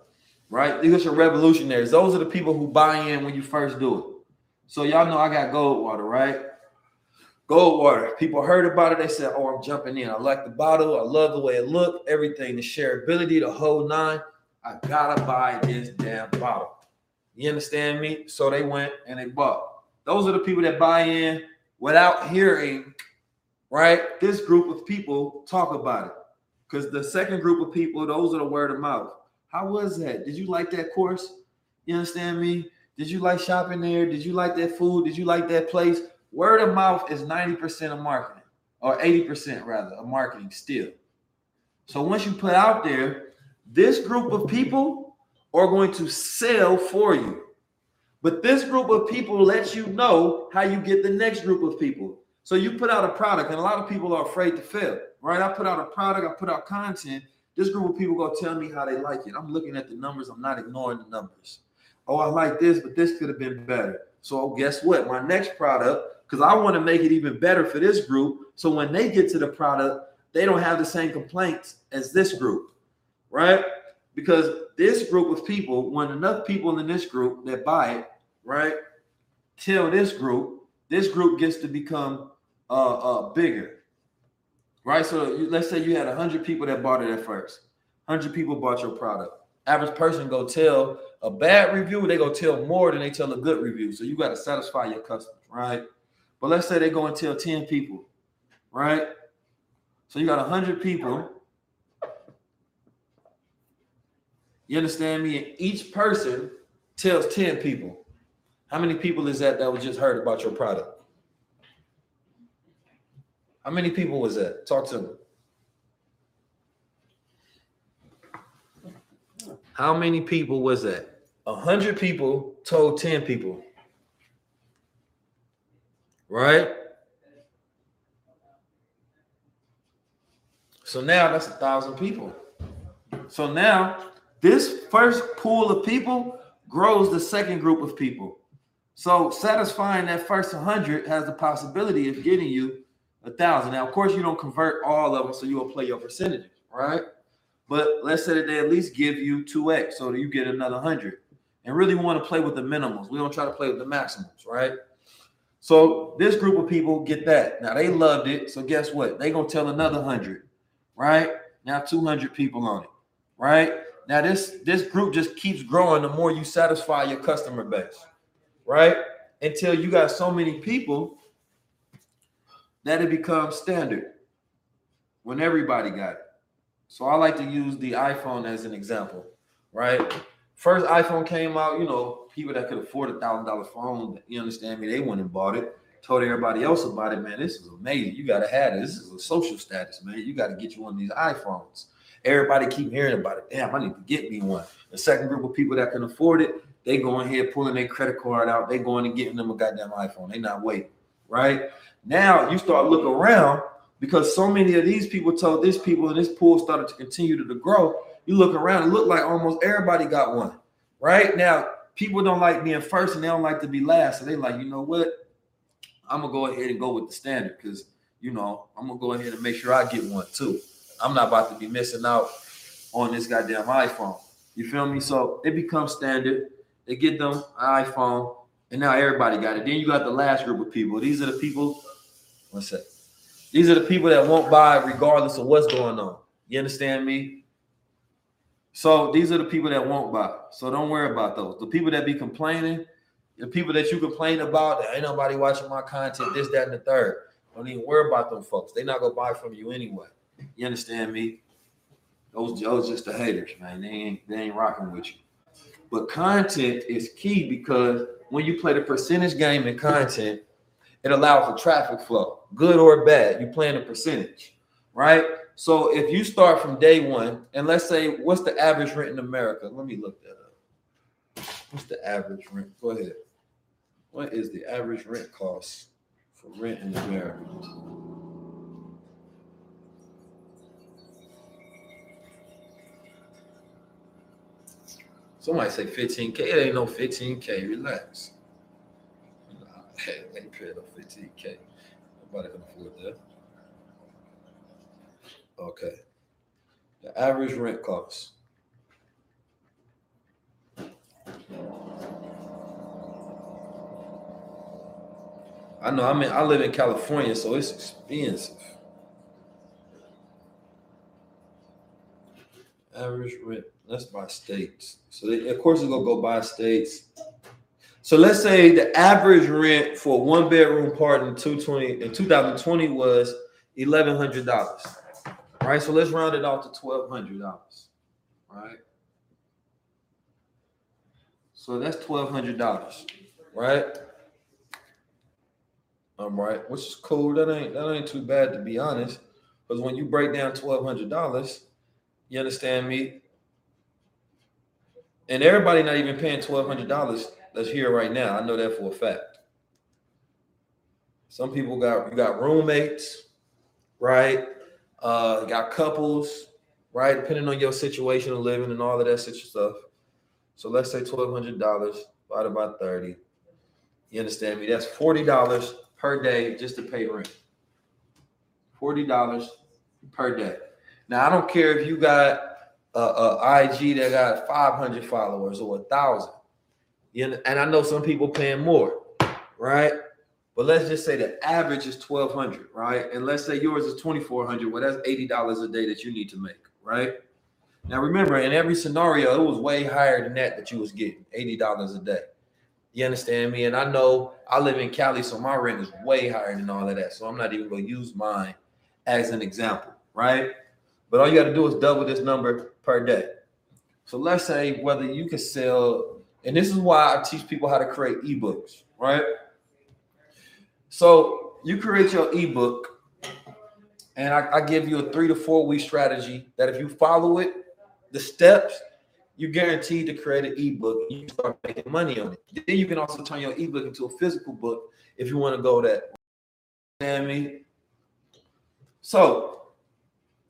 Right? These are your revolutionaries. Those are the people who buy in when you first do it. So y'all know I got Goldwater, right? Goldwater. People heard about it. They said, "Oh, I'm jumping in. I like the bottle. I love the way it looked. Everything, the shareability, the whole nine. I gotta buy this damn bottle." You understand me? So they went and they bought. Those are the people that buy in without hearing, right? This group of people talk about it. Because the second group of people, those are the word of mouth. How was that? Did you like that course? You understand me? Did you like shopping there? Did you like that food? Did you like that place? Word of mouth is 90% of marketing, or 80% rather, of marketing still. So once you put out there, this group of people are going to sell for you. But this group of people lets you know how you get the next group of people. So you put out a product, and a lot of people are afraid to fail, right? I put out a product, I put out content. This group of people gonna tell me how they like it. I'm looking at the numbers, I'm not ignoring the numbers. Oh, I like this, but this could have been better. So guess what? My next product, because I want to make it even better for this group. So when they get to the product, they don't have the same complaints as this group, right? Because this group of people, when enough people in this group that buy it, right, tell this group, this group gets to become uh, uh bigger, right? So you, let's say you had hundred people that bought it at first, hundred people bought your product. Average person go tell a bad review, they go tell more than they tell a good review. So you got to satisfy your customers, right? But let's say they go and tell 10 people, right? So you got 100 people. You understand me? And each person tells 10 people. How many people is that that was just heard about your product? How many people was that? Talk to me. How many people was that? A hundred people told 10 people. Right? So now that's a thousand people. So now this first pool of people grows the second group of people. So satisfying that first 100 has the possibility of getting you a thousand. Now, of course, you don't convert all of them, so you'll play your percentages, right? But let's say that they at least give you 2x, so that you get another 100. And really want to play with the minimums. We don't try to play with the maximums, right? So this group of people get that. Now they loved it. So guess what? They gonna tell another hundred, right? Now 200 people on it, right? Now this this group just keeps growing the more you satisfy your customer base, right? Until you got so many people that it becomes standard when everybody got it. So I like to use the iPhone as an example, right? First iPhone came out, you know, people that could afford a thousand dollar phone, you understand me, they went and bought it, told everybody else about it, man. This is amazing. You gotta have this. This is a social status, man. You gotta get you one of these iPhones. Everybody keep hearing about it. Damn, I need to get me one. The second group of people that can afford it, they going here pulling their credit card out. They going and getting them a goddamn iPhone. They not waiting, right? Now you start looking around because so many of these people told this people and this pool started to continue to, grow. You look around and look like almost everybody got one. Right now, people don't like being first and they don't like to be last. So they like, you know what? I'm gonna go ahead and go with the standard because you know I'm gonna go ahead and make sure I get one too. I'm not about to be missing out on this goddamn iPhone. You feel me? So it becomes standard. They get them iPhone, and now everybody got it. Then you got the last group of people. These are the people. What's that? These are the people that won't buy regardless of what's going on. You understand me? So these are the people that won't buy. So don't worry about those. The people that be complaining, the people that you complain about, ain't nobody watching my content, this, that, and the third. Don't even worry about them folks. They not gonna buy from you anyway. You understand me? Those, those just the haters, man. They ain't they ain't rocking with you. But content is key because when you play the percentage game in content, it allows for traffic flow, good or bad. You playing a percentage, right? So if you start from day one, and let's say, what's the average rent in America? Let me look that up. What's the average rent? Go ahead. What is the average rent cost for rent in America? Somebody say 15K. It ain't no 15K. Relax. *laughs* They pay no 15K. Nobody can afford that. Okay. The average rent cost. I know. I mean, I live in California, so it's expensive. Average rent. Let's buy states. So they, of course, it's gonna go by states. So let's say the average rent for one bedroom apartment in 220 in 2020 was eleven hundred dollars. Right. So let's round it off to twelve hundred dollars. Right. So that's twelve hundred dollars. Right. Um, right, which is cool. That ain't that ain't too bad to be honest. Because when you break down twelve hundred dollars, you understand me? And everybody not even paying twelve hundred dollars that's here right now. I know that for a fact. Some people got you got roommates, right? Uh, got couples, right? Depending on your situation of living and all of that such stuff. So let's say twelve hundred dollars divided by thirty. You understand me? That's forty dollars per day just to pay rent. Forty dollars per day. Now I don't care if you got a, a IG that got five hundred followers or a thousand. You and I know some people paying more, right? But let's just say the average is 1200, right? And let's say yours is 2400. Well, that's $80 a day that you need to make, right? Now remember, in every scenario, it was way higher than that that you was getting, $80 a day. You understand me? And I know I live in Cali, so my rent is way higher than all of that. So I'm not even gonna use mine as an example, right? But all you got to do is double this number per day. So let's say whether you can sell, and this is why I teach people how to create ebooks, right? So you create your ebook, and I, I, give you a three to four week strategy that if you follow it, the steps, you're guaranteed to create an ebook. You start making money on it. Then you can also turn your ebook into a physical book if you want to go that. Understand me? So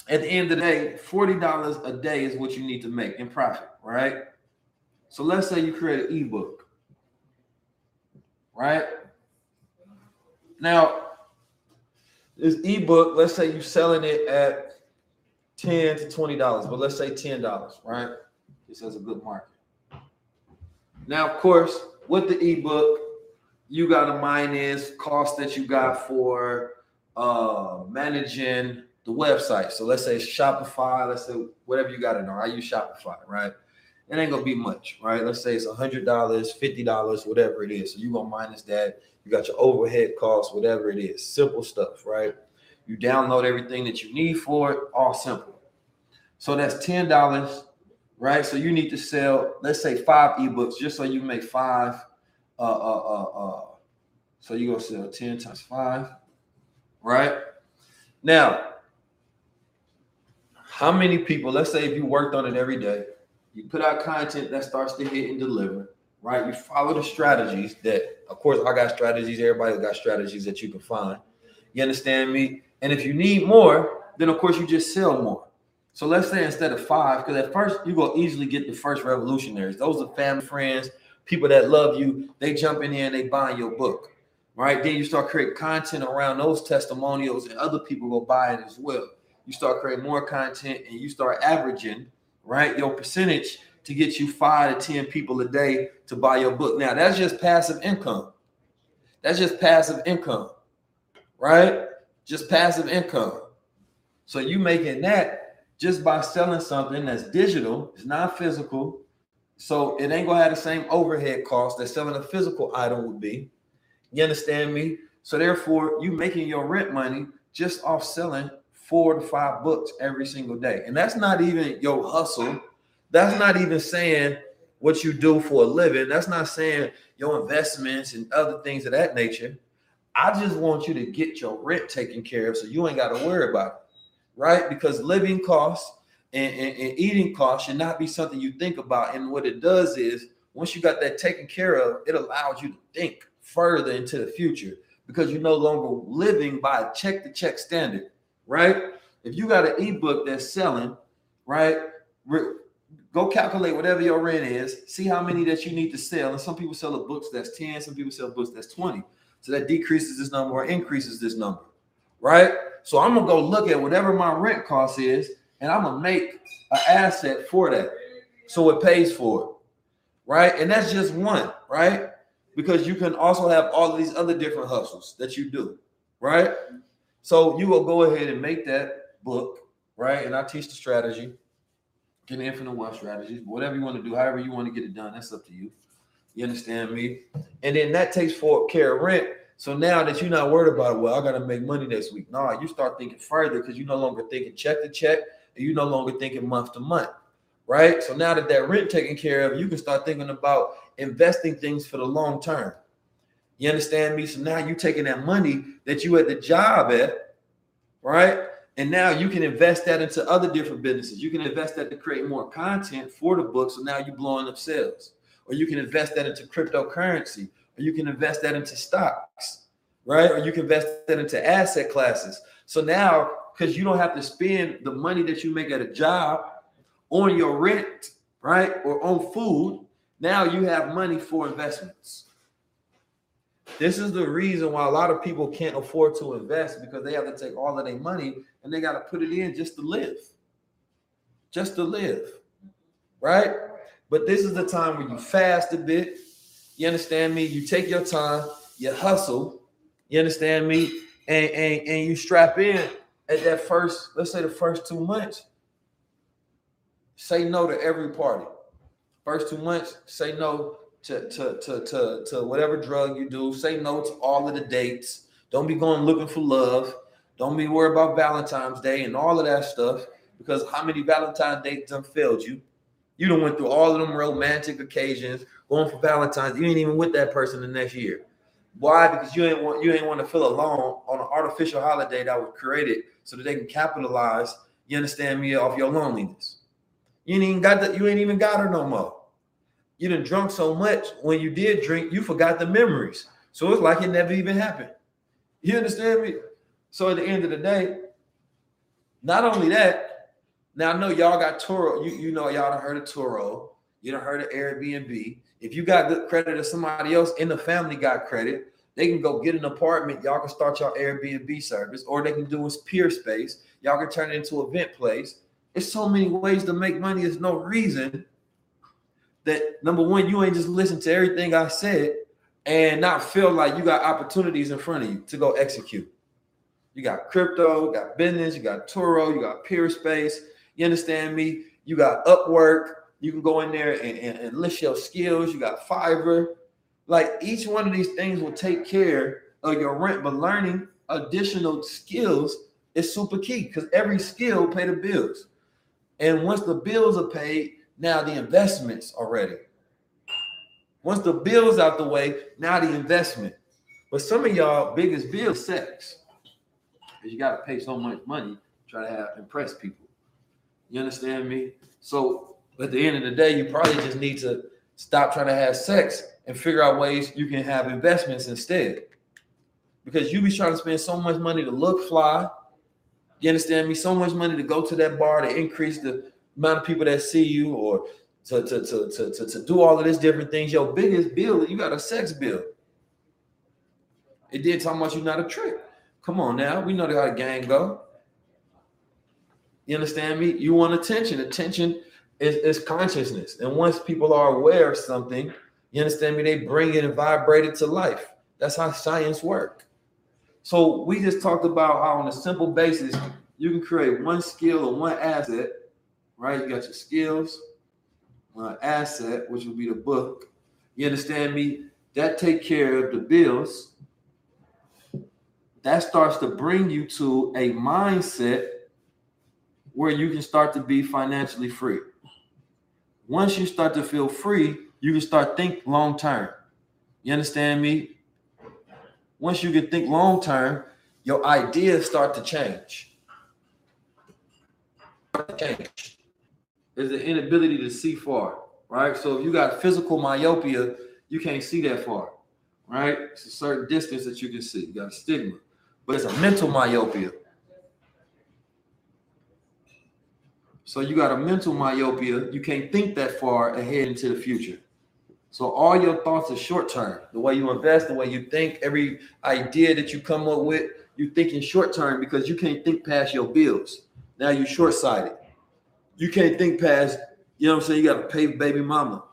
at the end of the day, $40 a day is what you need to make in profit, right? So let's say you create an ebook, right? Now, this ebook, let's say you're selling it at 10 to $20, but let's say $10, right? This has a good market. Now, of course, with the ebook, you got to minus cost that you got for uh, managing the website. So let's say Shopify, let's say whatever you got to know. I use Shopify, right? It ain't gonna be much, right? Let's say it's a hundred dollars, fifty dollars, whatever it is. So you're gonna minus that. You got your overhead costs, whatever it is. Simple stuff, right? You download everything that you need for it, all simple. So that's ten dollars, right? So you need to sell, let's say five ebooks, just so you make five. Uh, uh, uh, uh. So you gonna sell ten times five, right? Now, how many people? Let's say if you worked on it every day, you put out content that starts to hit and deliver right? You follow the strategies that, of course, I got strategies. Everybody got strategies that you can find. You understand me? And if you need more, then of course you just sell more. So let's say instead of five, because at first you go easily get the first revolutionaries. Those are family, friends, people that love you. They jump in here and they buy your book, right? Then you start creating content around those testimonials, and other people go buy it as well. You start creating more content, and you start averaging, right, your percentage to get you five to 10 people a day to buy your book. Now, that's just passive income. That's just passive income, right? Just passive income. So you making that just by selling something that's digital, it's not physical. So it ain't gonna have the same overhead cost that selling a physical item would be. You understand me? So therefore, you making your rent money just off selling four to five books every single day. And that's not even your hustle that's not even saying what you do for a living. That's not saying your investments and other things of that nature. I just want you to get your rent taken care of so you ain't got to worry about it, right? Because living costs and, and, and, eating costs should not be something you think about. And what it does is once you got that taken care of, it allows you to think further into the future because you're no longer living by a check to check standard, right? If you got an ebook that's selling, right? Go calculate whatever your rent is, see how many that you need to sell. And some people sell a books that's 10, some people sell books that's 20. So that decreases this number or increases this number, right? So I'm gonna go look at whatever my rent cost is, and I'm gonna make an asset for that. So it pays for it, right? And that's just one, right? Because you can also have all of these other different hustles that you do, right? So you will go ahead and make that book, right? And I teach the strategy get infinite wealth strategies, whatever you want to do, however you want to get it done, that's up to you. You understand me? And then that takes for care of rent. So now that you're not worried about, well, I got to make money next week. No, you start thinking further because you're no longer thinking check to check, and you're no longer thinking month to month, right? So now that that rent taken care of, you can start thinking about investing things for the long term. You understand me? So now you're taking that money that you at the job at, right? And now you can invest that into other different businesses. You can invest that to create more content for the book. So now you're blowing up sales. Or you can invest that into cryptocurrency. Or you can invest that into stocks, right? Or you can invest that into asset classes. So now, because you don't have to spend the money that you make at a job on your rent, right? Or on food, now you have money for investments. This is the reason why a lot of people can't afford to invest because they have to take all of their money and they got to put it in just to live. Just to live. Right? But this is the time where you fast a bit. You understand me? You take your time, you hustle. You understand me? And, and, and you strap in at that first, let's say the first two months. Say no to every party. First two months, say no to, to, to, to, to whatever drug you do. Say no to all of the dates. Don't be going looking for love. Don't be worried about Valentine's Day and all of that stuff because how many Valentine's dates done failed you? You done went through all of them romantic occasions going for Valentine's. You ain't even with that person the next year. Why? Because you ain't want you ain't want to feel alone on an artificial holiday that was created so that they can capitalize. You understand me off your loneliness. You ain't even got that. You ain't even got her no more you done drunk so much when you did drink, you forgot the memories. So it's like it never even happened. You understand me? So at the end of the day, not only that, now I know y'all got Turo. You, you know y'all done heard of Turo. You done heard of Airbnb. If you got good credit or somebody else in the family got credit, they can go get an apartment. Y'all can start your Airbnb service, or they can do a Peerspace. Y'all can turn it into event place. There's so many ways to make money. There's no reason that number one, you ain't just listen to everything I said and not feel like you got opportunities in front of you to go execute. You got crypto, you got business, you got Turo, you got Peerspace. You understand me? You got Upwork. You can go in there and, and, and list your skills. You got Fiverr. Like each one of these things will take care of your rent, but learning additional skills is super key because every skill pay the bills. And once the bills are paid, now the investments are ready. Once the bill's out the way, now the investment. But some of y'all biggest bill sex. Because you got to pay so much money try to have impress people. You understand me? So at the end of the day, you probably just need to stop trying to have sex and figure out ways you can have investments instead. Because you be trying to spend so much money to look fly. You understand me? So much money to go to that bar to increase the amount of people that see you or to, to, to, to, to, to do all of these different things. Your biggest bill, you got a sex bill. It did talk about you not a trick. Come on now, we know how the gang go. You understand me? You want attention. Attention is, is consciousness. And once people are aware of something, you understand me? They bring it and vibrate it to life. That's how science work. So we just talked about how on a simple basis, you can create one skill or one asset right? You got your skills, uh, asset, which would be the book. You understand me? That take care of the bills. That starts to bring you to a mindset where you can start to be financially free. Once you start to feel free, you can start think long term. You understand me? Once you can think long term, your ideas start to change. Change is the inability to see far, right? So if you got physical myopia, you can't see that far, right? It's a certain distance that you can see. You got a stigma, but it's a mental myopia. So you got a mental myopia. You can't think that far ahead into the future. So all your thoughts are short term. The way you invest, the way you think, every idea that you come up with, you think in short term because you can't think past your bills. Now you're short sighted. You can't think past, you know what I'm saying? You got to pay baby mama.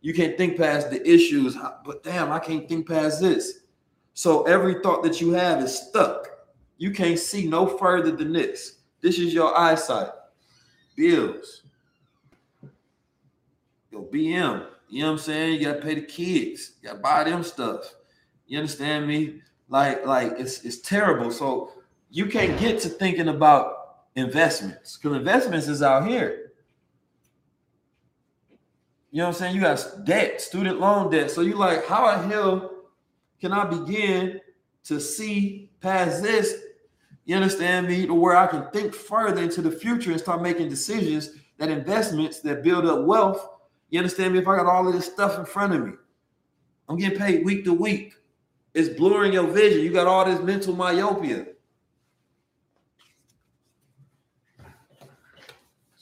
You can't think past the issues, but damn, I can't think past this. So every thought that you have is stuck. You can't see no further than this. This is your eyesight. Bills. Your BM. You know what I'm saying? You gotta pay the kids. You gotta buy them stuff. You understand me? Like, like it's it's terrible. So you can't get to thinking about investments because investments is out here. You know what I'm saying? You got debt, student loan debt. So you like, how the hell can I begin to see past this? You understand me? To where I can think further into the future and start making decisions that investments that build up wealth. You understand me? If I got all of this stuff in front of me, I'm getting paid week to week. It's blurring your vision. You got all this mental myopia.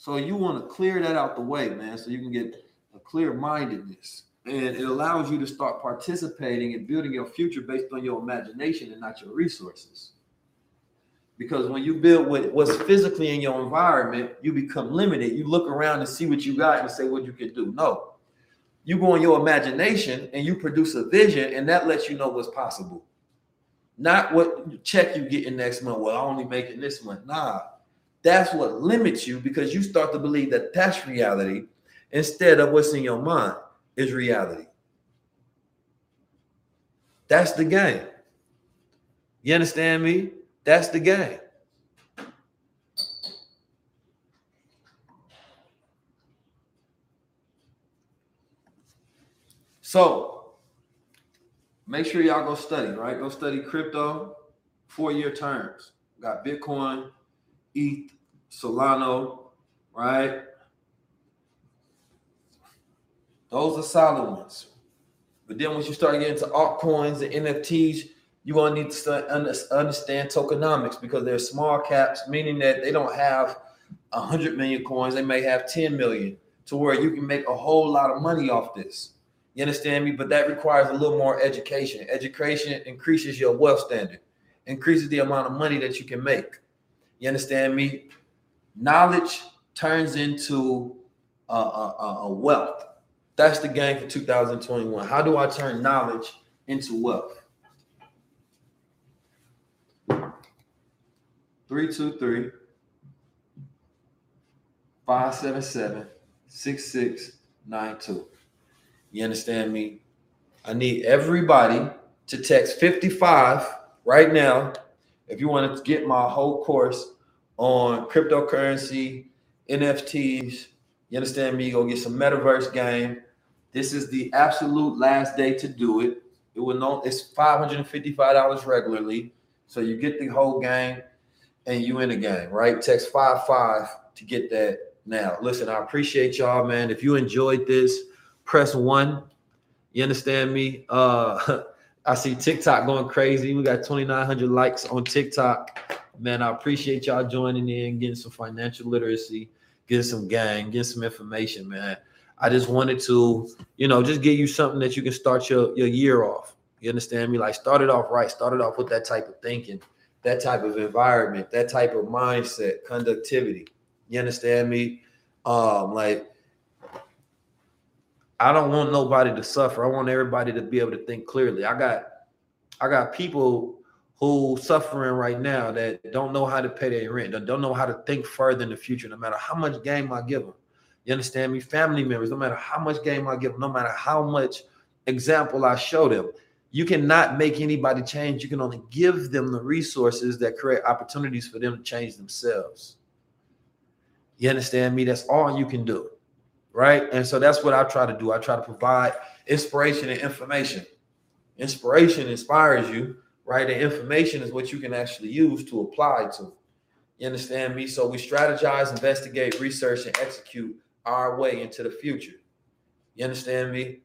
So you want to clear that out the way, man, so you can get a clear mindedness. And it allows you to start participating and building your future based on your imagination and not your resources. Because when you build what, what's physically in your environment, you become limited. You look around and see what you got and say what you can do. No, you go in your imagination and you produce a vision, and that lets you know what's possible. Not what check you get in next month. Well, I only making this month. Nah, that's what limits you because you start to believe that that's reality instead of what's in your mind is reality. That's the game. You understand me? That's the game. So make sure y'all go study, right? Go study crypto, four year terms. Got Bitcoin, ETH, Solana, right? Those are solid ones. But then once you start getting to altcoins and NFTs, you're going to need to understand tokenomics because they're small caps, meaning that they don't have 100 million coins. They may have 10 million to where you can make a whole lot of money off this. You understand me? But that requires a little more education. Education increases your wealth standard, increases the amount of money that you can make. You understand me? Knowledge turns into a, a, a wealth. That's the game for 2021. How do I turn knowledge into wealth? 323 577 6692. You understand me? I need everybody to text 55 right now if you want to get my whole course on cryptocurrency, NFTs, you understand me? Go get some metaverse game. This is the absolute last day to do it. It will know it's $555 regularly. So you get the whole game and you in the game, right? Text five five to get that now. Listen, I appreciate y'all, man. If you enjoyed this, press one. You understand me? Uh *laughs* I see TikTok going crazy. We got 2,900 likes on TikTok. Man, I appreciate y'all joining in, getting some financial literacy, getting some gang, getting some information, man. I just wanted to, you know, just give you something that you can start your, your year off. You understand me? Like start it off right. Start it off with that type of thinking, that type of environment, that type of mindset, conductivity. You understand me? Um, like I don't want nobody to suffer. I want everybody to be able to think clearly. I got I got people who suffering right now that don't know how to pay their rent, that don't know how to think further in the future, no matter how much game I give them. You understand me? Family members, no matter how much game I give them, no matter how much example I show them, you cannot make anybody change. You can only give them the resources that create opportunities for them to change themselves. You understand me? That's all you can do right? And so that's what I try to do. I try to provide inspiration and information. Inspiration inspires you, right? And information is what you can actually use to apply to. You understand me? So we strategize, investigate, research, and execute our way into the future. You understand me?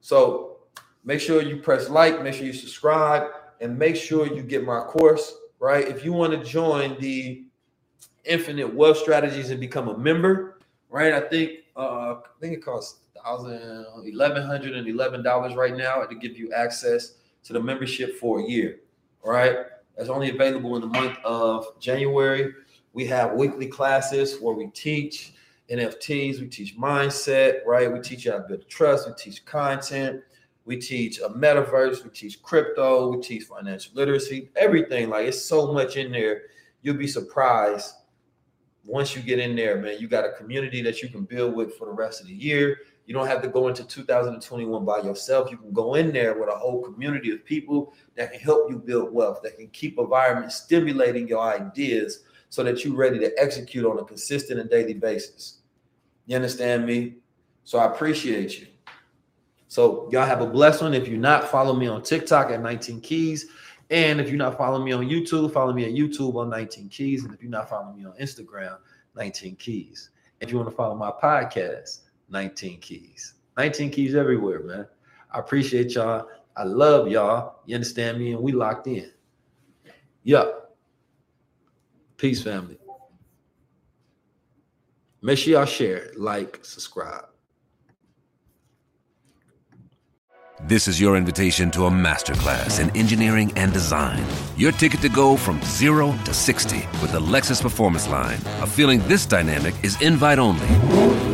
So make sure you press like, make sure you subscribe, and make sure you get my course, right? If you want to join the Infinite Wealth Strategies and become a member, right? I think uh, I think it costs thousand eleven hundred and eleven dollars right now to give you access to the membership for a year. All right, that's only available in the month of January. We have weekly classes where we teach NFTs, we teach mindset, right? We teach you how to build trust, we teach content, we teach a metaverse, we teach crypto, we teach financial literacy, everything. Like it's so much in there. You'll be surprised once you get in there, man, you got a community that you can build with for the rest of the year. You don't have to go into 2021 by yourself. You can go in there with a whole community of people that can help you build wealth, that can keep environment stimulating your ideas so that you're ready to execute on a consistent and daily basis. You understand me? So I appreciate you. So y'all have a blessed one. If you're not, follow me on TikTok at 19 Keys. And if you're not following me on YouTube, follow me at YouTube on 19 Keys. And if you're not following me on Instagram, 19 Keys. If you want to follow my podcast, 19 Keys. 19 Keys everywhere, man. I appreciate y'all. I love y'all. You understand me? And we locked in. Yup. Peace, family. Make sure y'all share, like, subscribe. This is your invitation to a masterclass in engineering and design. Your ticket to go from zero to 60 with the Lexus Performance Line. A feeling this dynamic is invite only.